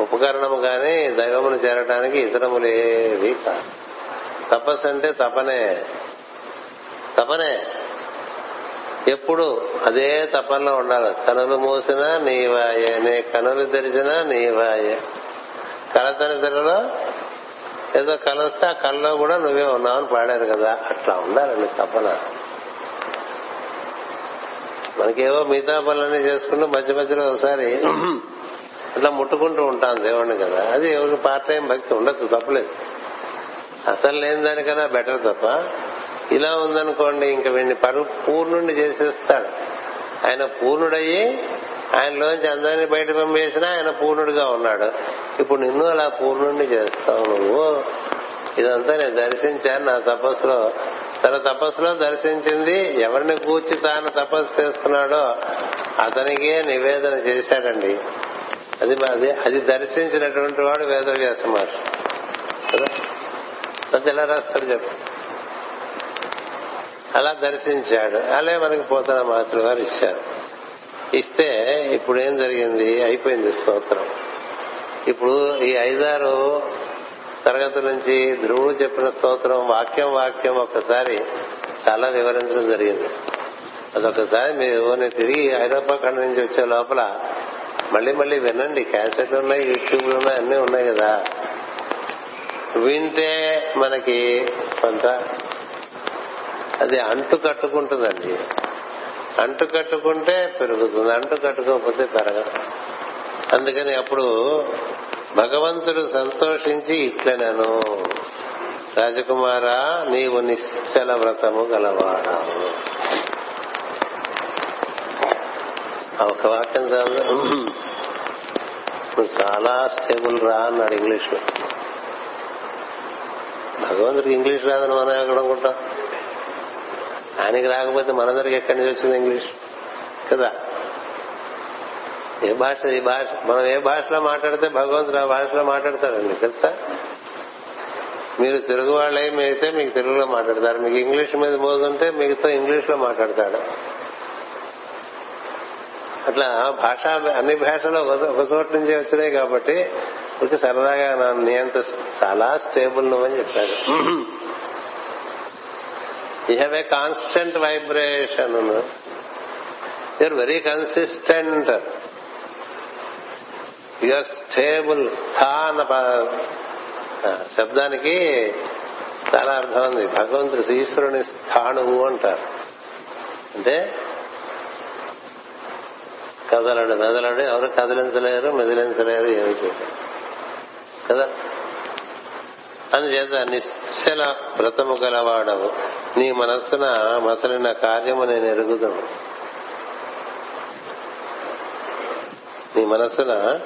ఉపకరణము కానీ దైవమును చేరడానికి ఇతరములేవి కాదు. తపస్సు అంటే తపనే. తపనే. ఎప్పుడు అదే తపనలో ఉండాలి. కనులు మూసినా నీవాయే నే కనులు తెరిచినా నీవాయే. కలతని తెరలో ఏదో కలుస్తే ఆ కళ్ళలో కూడా నువ్వే ఉన్నావు అని పాడారు కదా. అట్లా ఉండాలండి తపన. మనకేవో మిగతా పనులన్నీ చేసుకుంటూ మధ్య మధ్యలో ఒకసారి అట్లా ముట్టుకుంటూ ఉంటాం దేవుణ్ణి కదా. అది ఎవరికి పార్ట్ టైం భక్తి ఉండదు తప్పలేదు. అసలు లేని దానికన్నా బెటర్ తప్ప. ఇలా ఉందనుకోండి ఇంక వీడిని పరు పూర్ణుండి చేసేస్తాడు. ఆయన పూర్ణుడయ్యి ఆయనలోంచి అందరినీ బయట పంపేసినా ఆయన పూర్ణుడిగా ఉన్నాడు. ఇప్పుడు నిన్ను అలా పూర్ణుడిని చేస్తావు నువ్వు. ఇదంతా నేను దర్శించాను నా తపస్సులో. తన తపస్సులో దర్శించింది ఎవరిని కూర్చి తాను తపస్సు చేస్తున్నాడో అతనికే నివేదన చేశాడండి. అది మాది అది దర్శించినటువంటి వాడు వేదవ్యాస మహర్షి. కదా? అది ఎలా రాస్తాడు చెప్పండి అలా దర్శించాడు. అలా మనకి పోతన మాతృ గారు ఇచ్చారు. ఇస్తే ఇప్పుడు ఏం జరిగింది? అయిపోయింది స్తోత్రం. ఇప్పుడు ఈ ఐదారు తరగతి నుంచి ధ్రువుడు చెప్పిన స్తోత్రం వాక్యం వాక్యం ఒక్కసారి చాలా వివరించడం జరిగింది. అదొకసారి మీరు నేను తిరిగి ఐరోపా ఖండ నుంచి వచ్చే లోపల మళ్ళీ మళ్ళీ వినండి. క్యాసెట్లు ఉన్నాయి యూట్యూబ్లు ఉన్నాయి అన్నీ ఉన్నాయి కదా. వింటే మనకి కొంత అది అంటు కట్టుకుంటుందండి. అంటు కట్టుకుంటే పెరుగుతుంది. అంటు కట్టుకోకపోతే పెరగదు. అందుకని అప్పుడు భగవంతుడు సంతోషించి ఇట్లనను. రాజకుమారా నీవు నిశ్చల వ్రతము గలవాడా. ఒక వాక్యం చాలు. చాలా స్టేబుల్ రా అన్నాడు ఇంగ్లీష్లో భగవంతుడికి ఇంగ్లీష్ రాదని మనం ఎక్కడ అనుకుంటాం ఆయనకి రాకపోతే మనందరికి ఎక్కడి నుంచి వచ్చింది ఇంగ్లీష్? కదా? ఏ భాష ఈ భాష మనం ఏ భాషలో మాట్లాడితే భగవంతుడు ఆ భాషలో మాట్లాడతారండి తెలుసా? మీరు తెలుగు వాళ్ళే అయితే మీకు తెలుగులో మాట్లాడతారు మీకు ఇంగ్లీష్ మీద పోతుంటే మీతో ఇంగ్లీష్లో మాట్లాడతాడు. అట్లా భాష అన్ని భాషలు ఒక చోట నుంచి వచ్చినాయి కాబట్టి ఇంకా సరదాగా నా అంత చాలా స్టేబుల్ నువ్వని చెప్పాడు. You have a constant vibration you're very consistent your stable స్థాన శబ్దానికి చాలా అర్థం ఉంది. భగవంతుడు ఈశ్వరుని స్థాణువు అంటారు. అంటే కదలడు మెదలడు. ఎవరు కదిలించలేరు మెదిలించలేరు ఏమి చేయలేరు. కదా? అందుచేత నిశ్చల వ్రతము గలవాడవు. నీ మనస్సున మసలిన కార్యము నేను ఎరుగుదను. నీ మనస్సున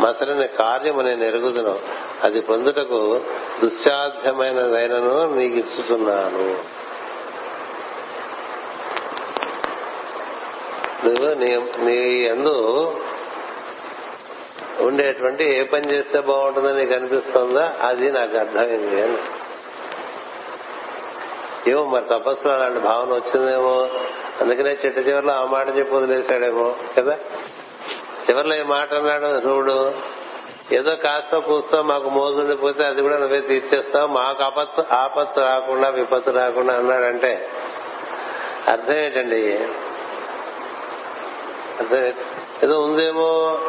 మసలిన కార్యము నేను ఎరుగుదను. అది పొందుటకు దుస్సాధ్యమైనదైనను నీకు ఇచ్చుతున్నాను నువ్వు నీ నీ ఎందు ఉండేటువంటి ఏ పని చేస్తే బాగుంటుందని నీకు అనిపిస్తుందా అది నాకు అర్థమైంది అని. ఏమో మరి తపస్సులో అలాంటి భావన వచ్చిందేమో. అందుకనే చిట్ట చివరిలో ఆ మాట చెప్పి వదిలేశాడేమో కదా? చివరిలో ఈ మాట అన్నాడు ధ్రువుడు ఏదో కాస్త కూస్తో మాకు మోజుండిపోతే అది కూడా నువ్వే తీర్చేస్తావు. మాకు ఆపత్తు ఆపత్తు రాకుండా విపత్తు రాకుండా అన్నాడంటే అర్థం ఏంటండి? అర్థం ఏదో ఉందేమో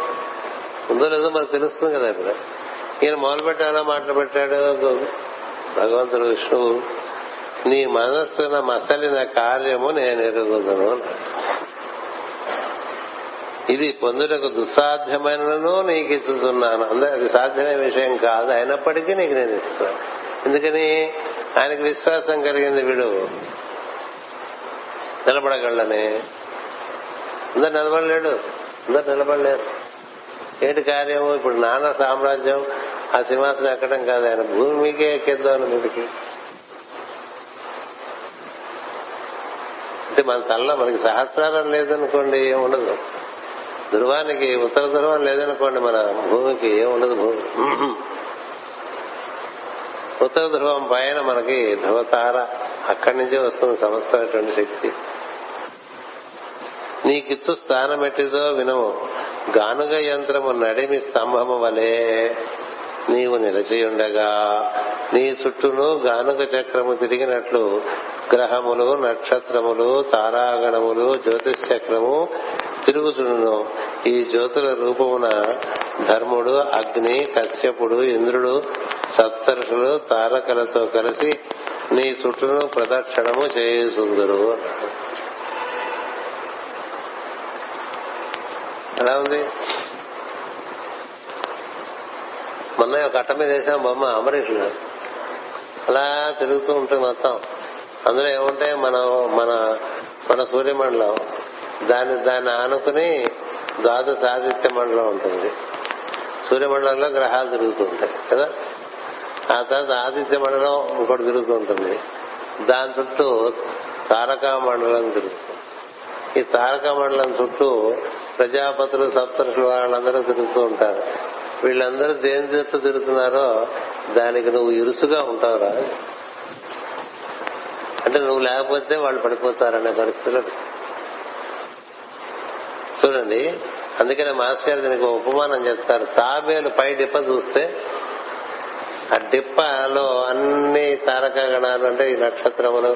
ఉందో లేదో మనకు తెలుస్తుంది కదా ఇప్పుడు. ఈయన మొదలు ఎలా మాటలు పెట్టాడు భగవంతుడు విష్ణువు. నీ మనస్సున మసలిన కార్యము నేను ఎరుగుదును ఇది పొందుటకు దుస్సాధ్యమైనను నీకు ఇస్తున్నాను అందరూ అది సాధ్యమైన విషయం కాదు. అయినప్పటికీ నీకు నేను ఇస్తున్నాను. ఎందుకని? ఆయనకు విశ్వాసం కలిగింది వీడు. నిలబడగలని. అందరు నిలబడలేడు. అందరు నిలబడలేరు. ఏంటి కార్యము? ఇప్పుడు నాన్న సామ్రాజ్యం ఆ సింహాసనం ఎక్కడం కాదు. ఆయన భూమి మీకే ఎక్కేద్దాం మీదికి. అంటే మన తలలో మనకి సహస్రారం లేదనుకోండి ఏం ఉండదు. ధ్రువానికి ఉత్తర ధ్రువం లేదనుకోండి మన భూమికి ఏం ఉండదు భూమి. ఉత్తర ధ్రువం పైన మనకి ధ్రువతార అక్కడి నుంచే వస్తుంది సమస్తమైనటువంటి శక్తి. నీకిచ్చు స్థానం ఎట్టిదో వినము. గానుగ యంత్రము నడిమి స్తంభము వలె నీవు నిలచియుండగా నీ చుట్టూను గానుగ చక్రము తిరిగినట్లు గ్రహములు నక్షత్రములు తారాగణములు జ్యోతిష్ చక్రము తిరుగుతును ఈ జ్యోతుల రూపమున ధర్ముడు అగ్ని కశ్యపుడు ఇంద్రుడు సప్తర్షులు తారకలతో కలిసి నీ చుట్టూను ప్రదక్షిణము చేయుసుందురు ఎలా ఉంది? మొన్న ఒక అట్ట మీద వేసాం బొమ్మ అమరీషుడు అలా తిరుగుతూ ఉంటుంది మొత్తం. అందులో ఏముంటాయి మన మన మన సూర్యమండలం. దాన్ని దాన్ని ఆనుకుని ద్వాదశ ఆదిత్య మండలం ఉంటుంది. సూర్యమండలంలో గ్రహాలు తిరుగుతూ ఉంటాయి కదా? ఆ తర్వాత ఆదిత్య మండలం ఇంకోటి తిరుగుతూ ఉంటుంది. దాని చుట్టూ తారకా మండలం తిరుగుతుంది. ఈ తారకా మండలం చుట్టూ ప్రజాపతులు సప్తరుషులు వాళ్ళందరూ తిరుగుతూ ఉంటారు. వీళ్ళందరూ దేని చుట్టూ తిరుగుతున్నారో దానికి నువ్వు ఇరుసుగా ఉంటావురా. అంటే నువ్వు లేకపోతే వాళ్ళు పడిపోతారనే పరిస్థితులు చూడండి అందుకనే మాస్టర్ గారు దీనికి ఉపమానం చెప్తారు. తాబేలు పై డిప్ప చూస్తే ఆ డిప్పలో అన్ని తారక గణాలు అంటే ఈ నక్షత్రములు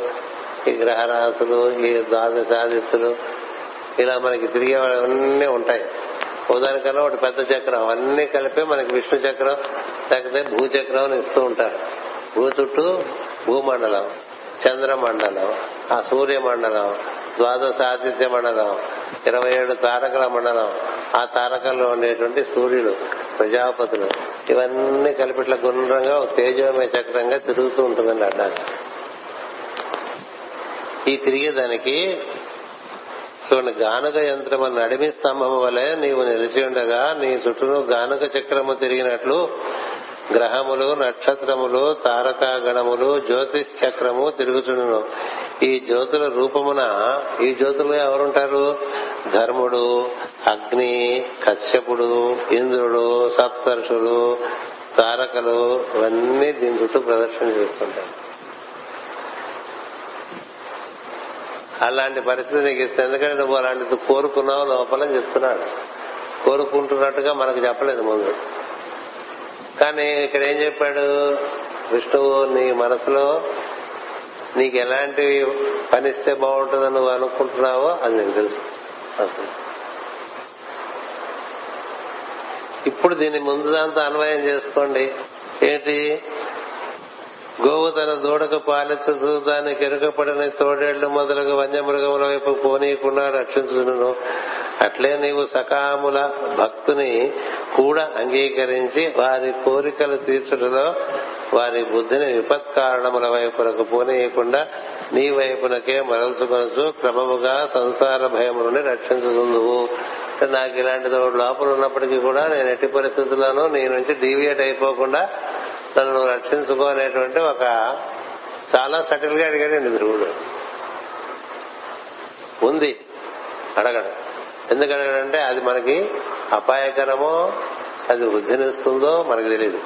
ఈ గ్రహరాశులు ఈ ద్వాదశాదిత్తులు ఇలా మనకి తిరిగేవన్నీ ఉంటాయి. ఉదాహరణకన్నా ఒకటి పెద్ద చక్రం. అవన్నీ కలిపి మనకి విష్ణు చక్రం లేకపోతే భూచక్రం అని ఇస్తూ ఉంటారు. భూ చుట్టూ భూమండలం చంద్రమండలం ఆ సూర్యమండలం ద్వాదశ ఆదిత్య మండలం ఇరవై ఏడు తారకల మండలం. ఆ తారకల్లో ఉండేటువంటి సూర్యుడు ప్రజాపతులు ఇవన్నీ కలిపిట్ల గుండ్రంగా ఒక తేజోమయ చక్రంగా తిరుగుతూ ఉంటుందండి అడ్డానికి. ఈ తిరిగేదానికి చూడండి గానక యంత్రము నడిమి స్తంభము వలె నీవు నిలిచి ఉండగా నీ చుట్టూ గానక చక్రము తిరిగినట్లు గ్రహములు నక్షత్రములు తారకాగణములు జ్యోతిష్ చక్రము తిరుగుచుండును. ఈ జ్యోతుల రూపమున ఈ జ్యోతులు ఎవరుంటారు? ధర్ముడు అగ్ని కశ్యపుడు ఇంద్రుడు సప్తర్షులు తారకలు ఇవన్నీ దీని చుట్టూ ప్రదర్శన చేస్తుంటారు. అలాంటి పరిస్థితి నీకు ఇస్తే ఎందుకంటే నువ్వు అలాంటిది కోరుకున్నావు లోపలని చెప్తున్నాడు. కోరుకుంటున్నట్టుగా మనకు చెప్పలేదు ముందు. కానీ ఇక్కడ ఏం చెప్పాడు? విష్ణువు నీ మనసులో నీకు ఎలాంటి పనిస్తే బాగుంటుందని నువ్వు అనుకుంటున్నావో అది నేను తెలుసు. ఇప్పుడు దీన్ని ముందు దాంతో అన్వయం చేసుకోండి. ఏంటి? గోవు తన దూడకు పాలించు దాన్ని కెరుకపడిన తోడేళ్ళు మొదలగు వన్యమృగముల వైపు పోనీయకుండా రక్షించును అట్లే నీవు సకాముల భక్తుని కూడా అంగీకరించి వారి కోరికలు తీర్చుటలో వారి బుద్ధిని విపత్కారణముల వైపునకు పోనీయకుండా నీ వైపునకే మరల్చుకొనసు క్రమముగా సంసార భయం నుండి రక్షించుతుందువు నాకు ఇలాంటి లోపల ఉన్నప్పటికీ కూడా నేను ఎట్టి పరిస్థితుల్లోనూ నీ నుంచి డీవియేట్ అయిపోకుండా నన్ను రక్షించుకోనేటువంటి ఒక చాలా సటిల్గా అడిగాడండి ధ్రువుడు. ఉంది. అడగడు. ఎందుకు అడగడంటే అది మనకి అపాయకరమో అది వృద్ధినిస్తుందో మనకు తెలియదు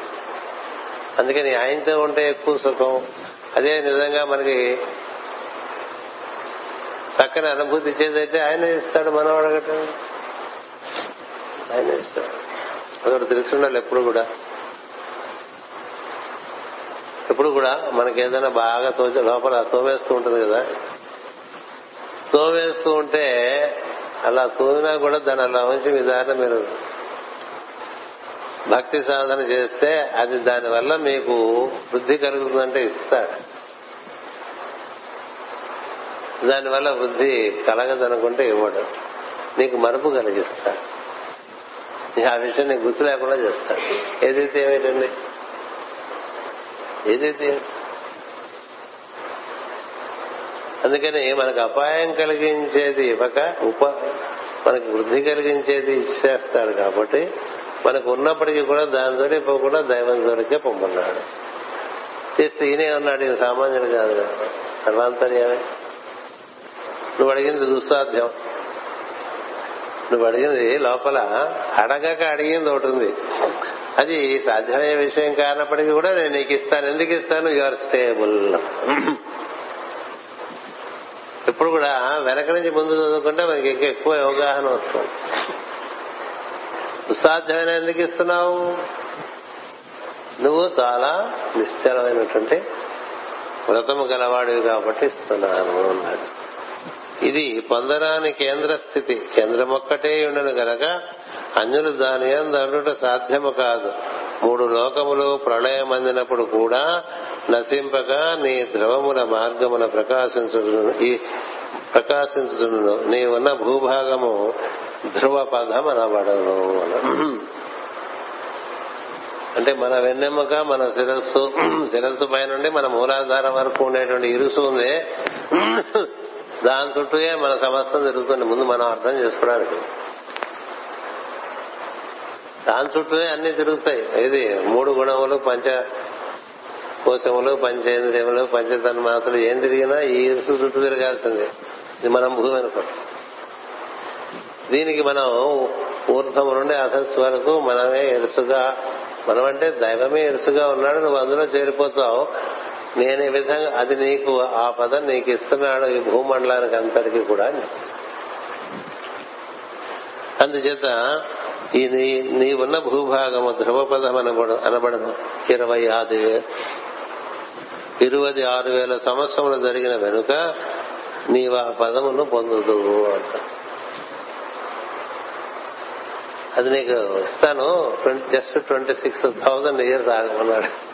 అందుకని ఆయనతో ఉంటే ఎక్కువ సుఖం. అదే నిజంగా మనకి చక్కని అనుభూతి ఇచ్చేదైతే ఆయన ఇస్తాడు మనం అడగటం ఆయన ఇస్తాడు. అదొకటి తెలిసి ఉండాలి ఎప్పుడు కూడా. ఎప్పుడు కూడా మనకి ఏదైనా బాగా తోచే లోపల తోవేస్తూ ఉంటుంది కదా. తోవేస్తూ ఉంటే అలా తోవినా కూడా దాని అలా ఉంచి మీ దారిన మీరు భక్తి సాధన చేస్తే అది దానివల్ల మీకు వృద్ధి కలుగుతుందంటే ఇస్తాడు దానివల్ల వృద్ధి కలగదనుకుంటే ఇవ్వడు. నీకు మరుపు కలిగిస్తాడు ఆ విషయం నీకు గుర్తు లేకుండా చేస్తాడు ఏదైతే ఏమిటండి? ఏదైతే అందుకని మనకు అపాయం కలిగించేది ఇవ్వక ఉప మనకి వృద్ధి కలిగించేది ఇచ్చేస్తాడు కాబట్టి మనకు ఉన్నప్పటికీ కూడా దానితో ఇవ్వకుండా దైవం జోలికే పొమ్మన్నాడు. చేస్తే ఈయనే ఉన్నాడు ఈయన సామాన్యుడు కాదు కదా. నువ్వు అడిగింది దుస్సాధ్యం. నువ్వు అడిగింది లోపల అడగక అడిగింది ఒకటి ఉంది. అది సాధ్యమయ్యే విషయం కానప్పటికీ కూడా నేను నీకు ఇస్తాను. ఎందుకు ఇస్తాను? యువర్ స్టేబుల్ ఇప్పుడు కూడా వెనక నుంచి ముందు చదువుకుంటే మనకి ఇంకా ఎక్కువ అవగాహన వస్తుంది. సాధ్యమైన ఎందుకు ఇస్తున్నావు? నువ్వు చాలా నిశ్చలమైనటువంటి వ్రతము గలవాడివి కాబట్టి ఇస్తున్నాను అన్నాడు. ఇది పొందరాని కేంద్ర స్థితి కేంద్రం ఒక్కటే ఉండను గనక అన్యులు దాని అందుట సాధ్యము కాదు. మూడు లోకములు ప్రళయం అందినప్పుడు కూడా నశింపక నీ ద్రవముల మార్గమున ప్రకాశించును ఈ ప్రకాశించును నీ ఉన్న భూభాగము ధ్రువ పదం అనబడను అంటే మన వెన్నెముక మన శిరస్సు శిరస్సు పైనుండి మన మూలాధారం వరకు ఉండేటువంటి ఇరుసు ఉంది. దాని చుట్టూయే మన సమస్తం జరుగుతుంది ముందు మనం అర్థం చేసుకోవడానికి. దాని చుట్టూనే అన్ని తిరుగుతాయి. ఇది మూడు గుణములు పంచ కోశములు పంచేంద్రియములు పంచతన్మాతలు ఏం తిరిగినా ఈ ఇరుసు చుట్టూ తిరగాల్సిందే. ఇది మనం భూమి అనుకో దీనికి మనం ఊర్ధము నుండి అధస్సు వరకు మనమే ఎరుసుగా మనమంటే దైవమే ఎరుసుగా ఉన్నాడు నువ్వు అందులో చేరిపోతావు. నేను ఈ విధంగా అది నీకు ఆ పదం నీకు ఇస్తున్నాడు ఈ భూమండలానికి అంతటికి కూడా. అందుచేత ఇది నీ నీవున్న భూభాగము ధ్రువపదం అనబడ అనబడదు ఇరవై ఆరు ఇరవై ఆరు వేల సంవత్సరములు జరిగిన వెనుక నీవు ఆ పదమును పొందుదు అంట. అది నీకు ఇస్తాను just twenty six thousand years ఆగమన్నాడు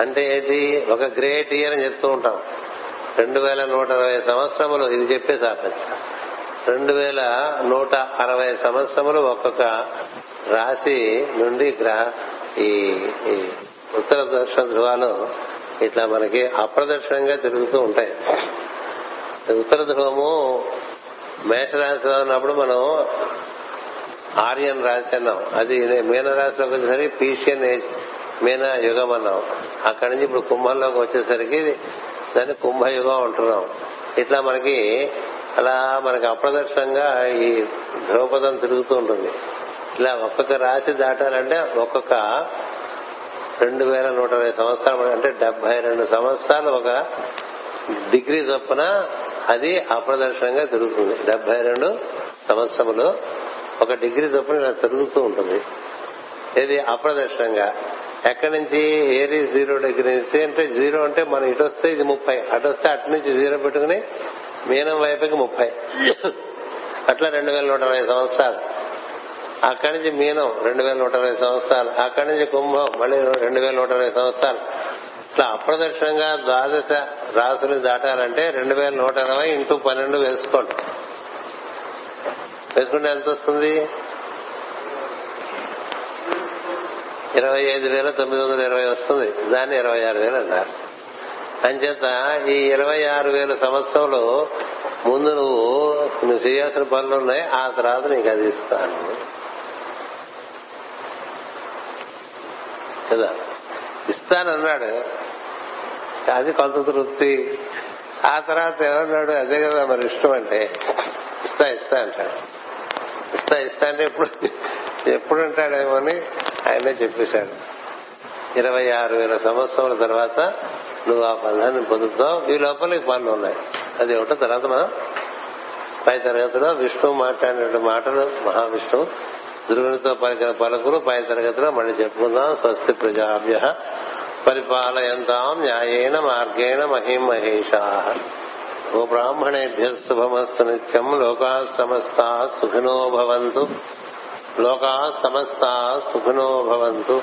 అంటే ఏంటి? ఒక గ్రేట్ ఇయర్ అని చెప్తూ ఉంటాం. రెండు వేల నూట అరవై సంవత్సరములు ఇది చెప్పేసి ఆపేస్తా. రెండు వేల నూట అరవై సంవత్సరములు ఒక్కొక్క రాశి నుండి ఈ ఈ ఉత్తర దక్షిణ ధ్రువాలు ఇట్లా మనకి అప్రదక్షిణంగా తిరుగుతూ ఉంటాయి. ఉత్తర ధ్రువము మేషరాశిలో ఉన్నప్పుడు మనం ఆర్యన్ రాశి అన్నాం. అది మీనరాశిలోకి వచ్చేసరికి పీషియన్ ఏజ్ మీన యుగం అన్నాం. అక్కడి నుంచి ఇప్పుడు కుంభంలోకి వచ్చేసరికి దాన్ని కుంభయుగం అంటున్నాం. ఇట్లా మనకి అలా మనకు అప్రదక్షిణంగా ఈ ధ్రువపదం తిరుగుతూ ఉంటుంది. ఇలా ఒక్కొక్క రాశి దాటాలంటే ఒక్కొక్క రెండు వేల నూట ఇరవై సంవత్సరాలు అంటే డెబ్బై రెండు సంవత్సరాలు ఒక డిగ్రీ చొప్పున అది అప్రదర్శనంగా తిరుగుతుంది. డెబ్బై రెండు సంవత్సరములు ఒక డిగ్రీ చొప్పున ఇలా తిరుగుతూ ఉంటుంది. ఇది అప్రదర్శనంగా ఎక్కడి నుంచి ఏది జీరో డిగ్రీ? నుంచి అంటే జీరో అంటే మనం ఇటు వస్తే ఇది ముప్పై అటు వస్తే అటు నుంచి జీరో పెట్టుకుని మీనం వైపుకి ముప్పై. అట్లా రెండు వేల నూట అరవై సంవత్సరాలు. అక్కడి నుంచి మీనం రెండు వేల నూట అరవై సంవత్సరాలు. అక్కడి నుంచి కుంభం మళ్ళీ రెండు వేల నూట అరవై సంవత్సరాలు. ఇట్లా అప్రదక్షిణంగా ద్వాదశ రాసులు దాటాలంటే రెండు వేల నూట అరవై ఇంటూ పన్నెండు వేసుకోండి. వేసుకుంటే ఎంత వస్తుంది? ఇరవై ఐదు వేల తొమ్మిది వందల ఇరవై వస్తుంది. దాన్ని ఇరవై ఆరు వేలు అన్నారు. అంచేత ఈ ఇరవై ఆరు వేల సంవత్సరంలో ముందు నువ్వు నువ్వు చేయాల్సిన పనులు ఉన్నాయి ఆ తర్వాత నీకు అది ఇస్తాను. కదా? ఇస్తానన్నాడు. అది కొంత తృప్తి. ఆ తర్వాత ఏమన్నాడు? అదే కదా మరి ఇష్టం అంటే. ఇస్తా ఇస్తా అంటాడు. ఇస్తా ఇస్తా అంటే ఎప్పుడు ఎప్పుడు అంటాడేమో అని ఆయనే చెప్పేశాడు. ఇరవై ఆరు వేల సంవత్సరాల తర్వాత నువ్వు ఆ బంధాన్ని పొందుతావు. ఈ లోపలికి పనులు ఉన్నాయి. అది ఒకటో. తర్వాత మనం పై తరగతిలో విష్ణువు మాట్లాడిన మాటలు మహావిష్ణువు ధ్రువునితో పలికిన పలుకులు పై తరగతిలో మళ్ళీ చెప్పుకుందాం. స్వస్తి ప్రజాభ్య పరిపాలయంతాం న్యాయేన మార్గేణ మహిం మహేషా ఓ బ్రాహ్మణేభ్య శుభమస్తు నిత్యం. లోకా సమస్తా సుఖినో భవంతు. లోకా సమస్తా సుఖినో భవంతు.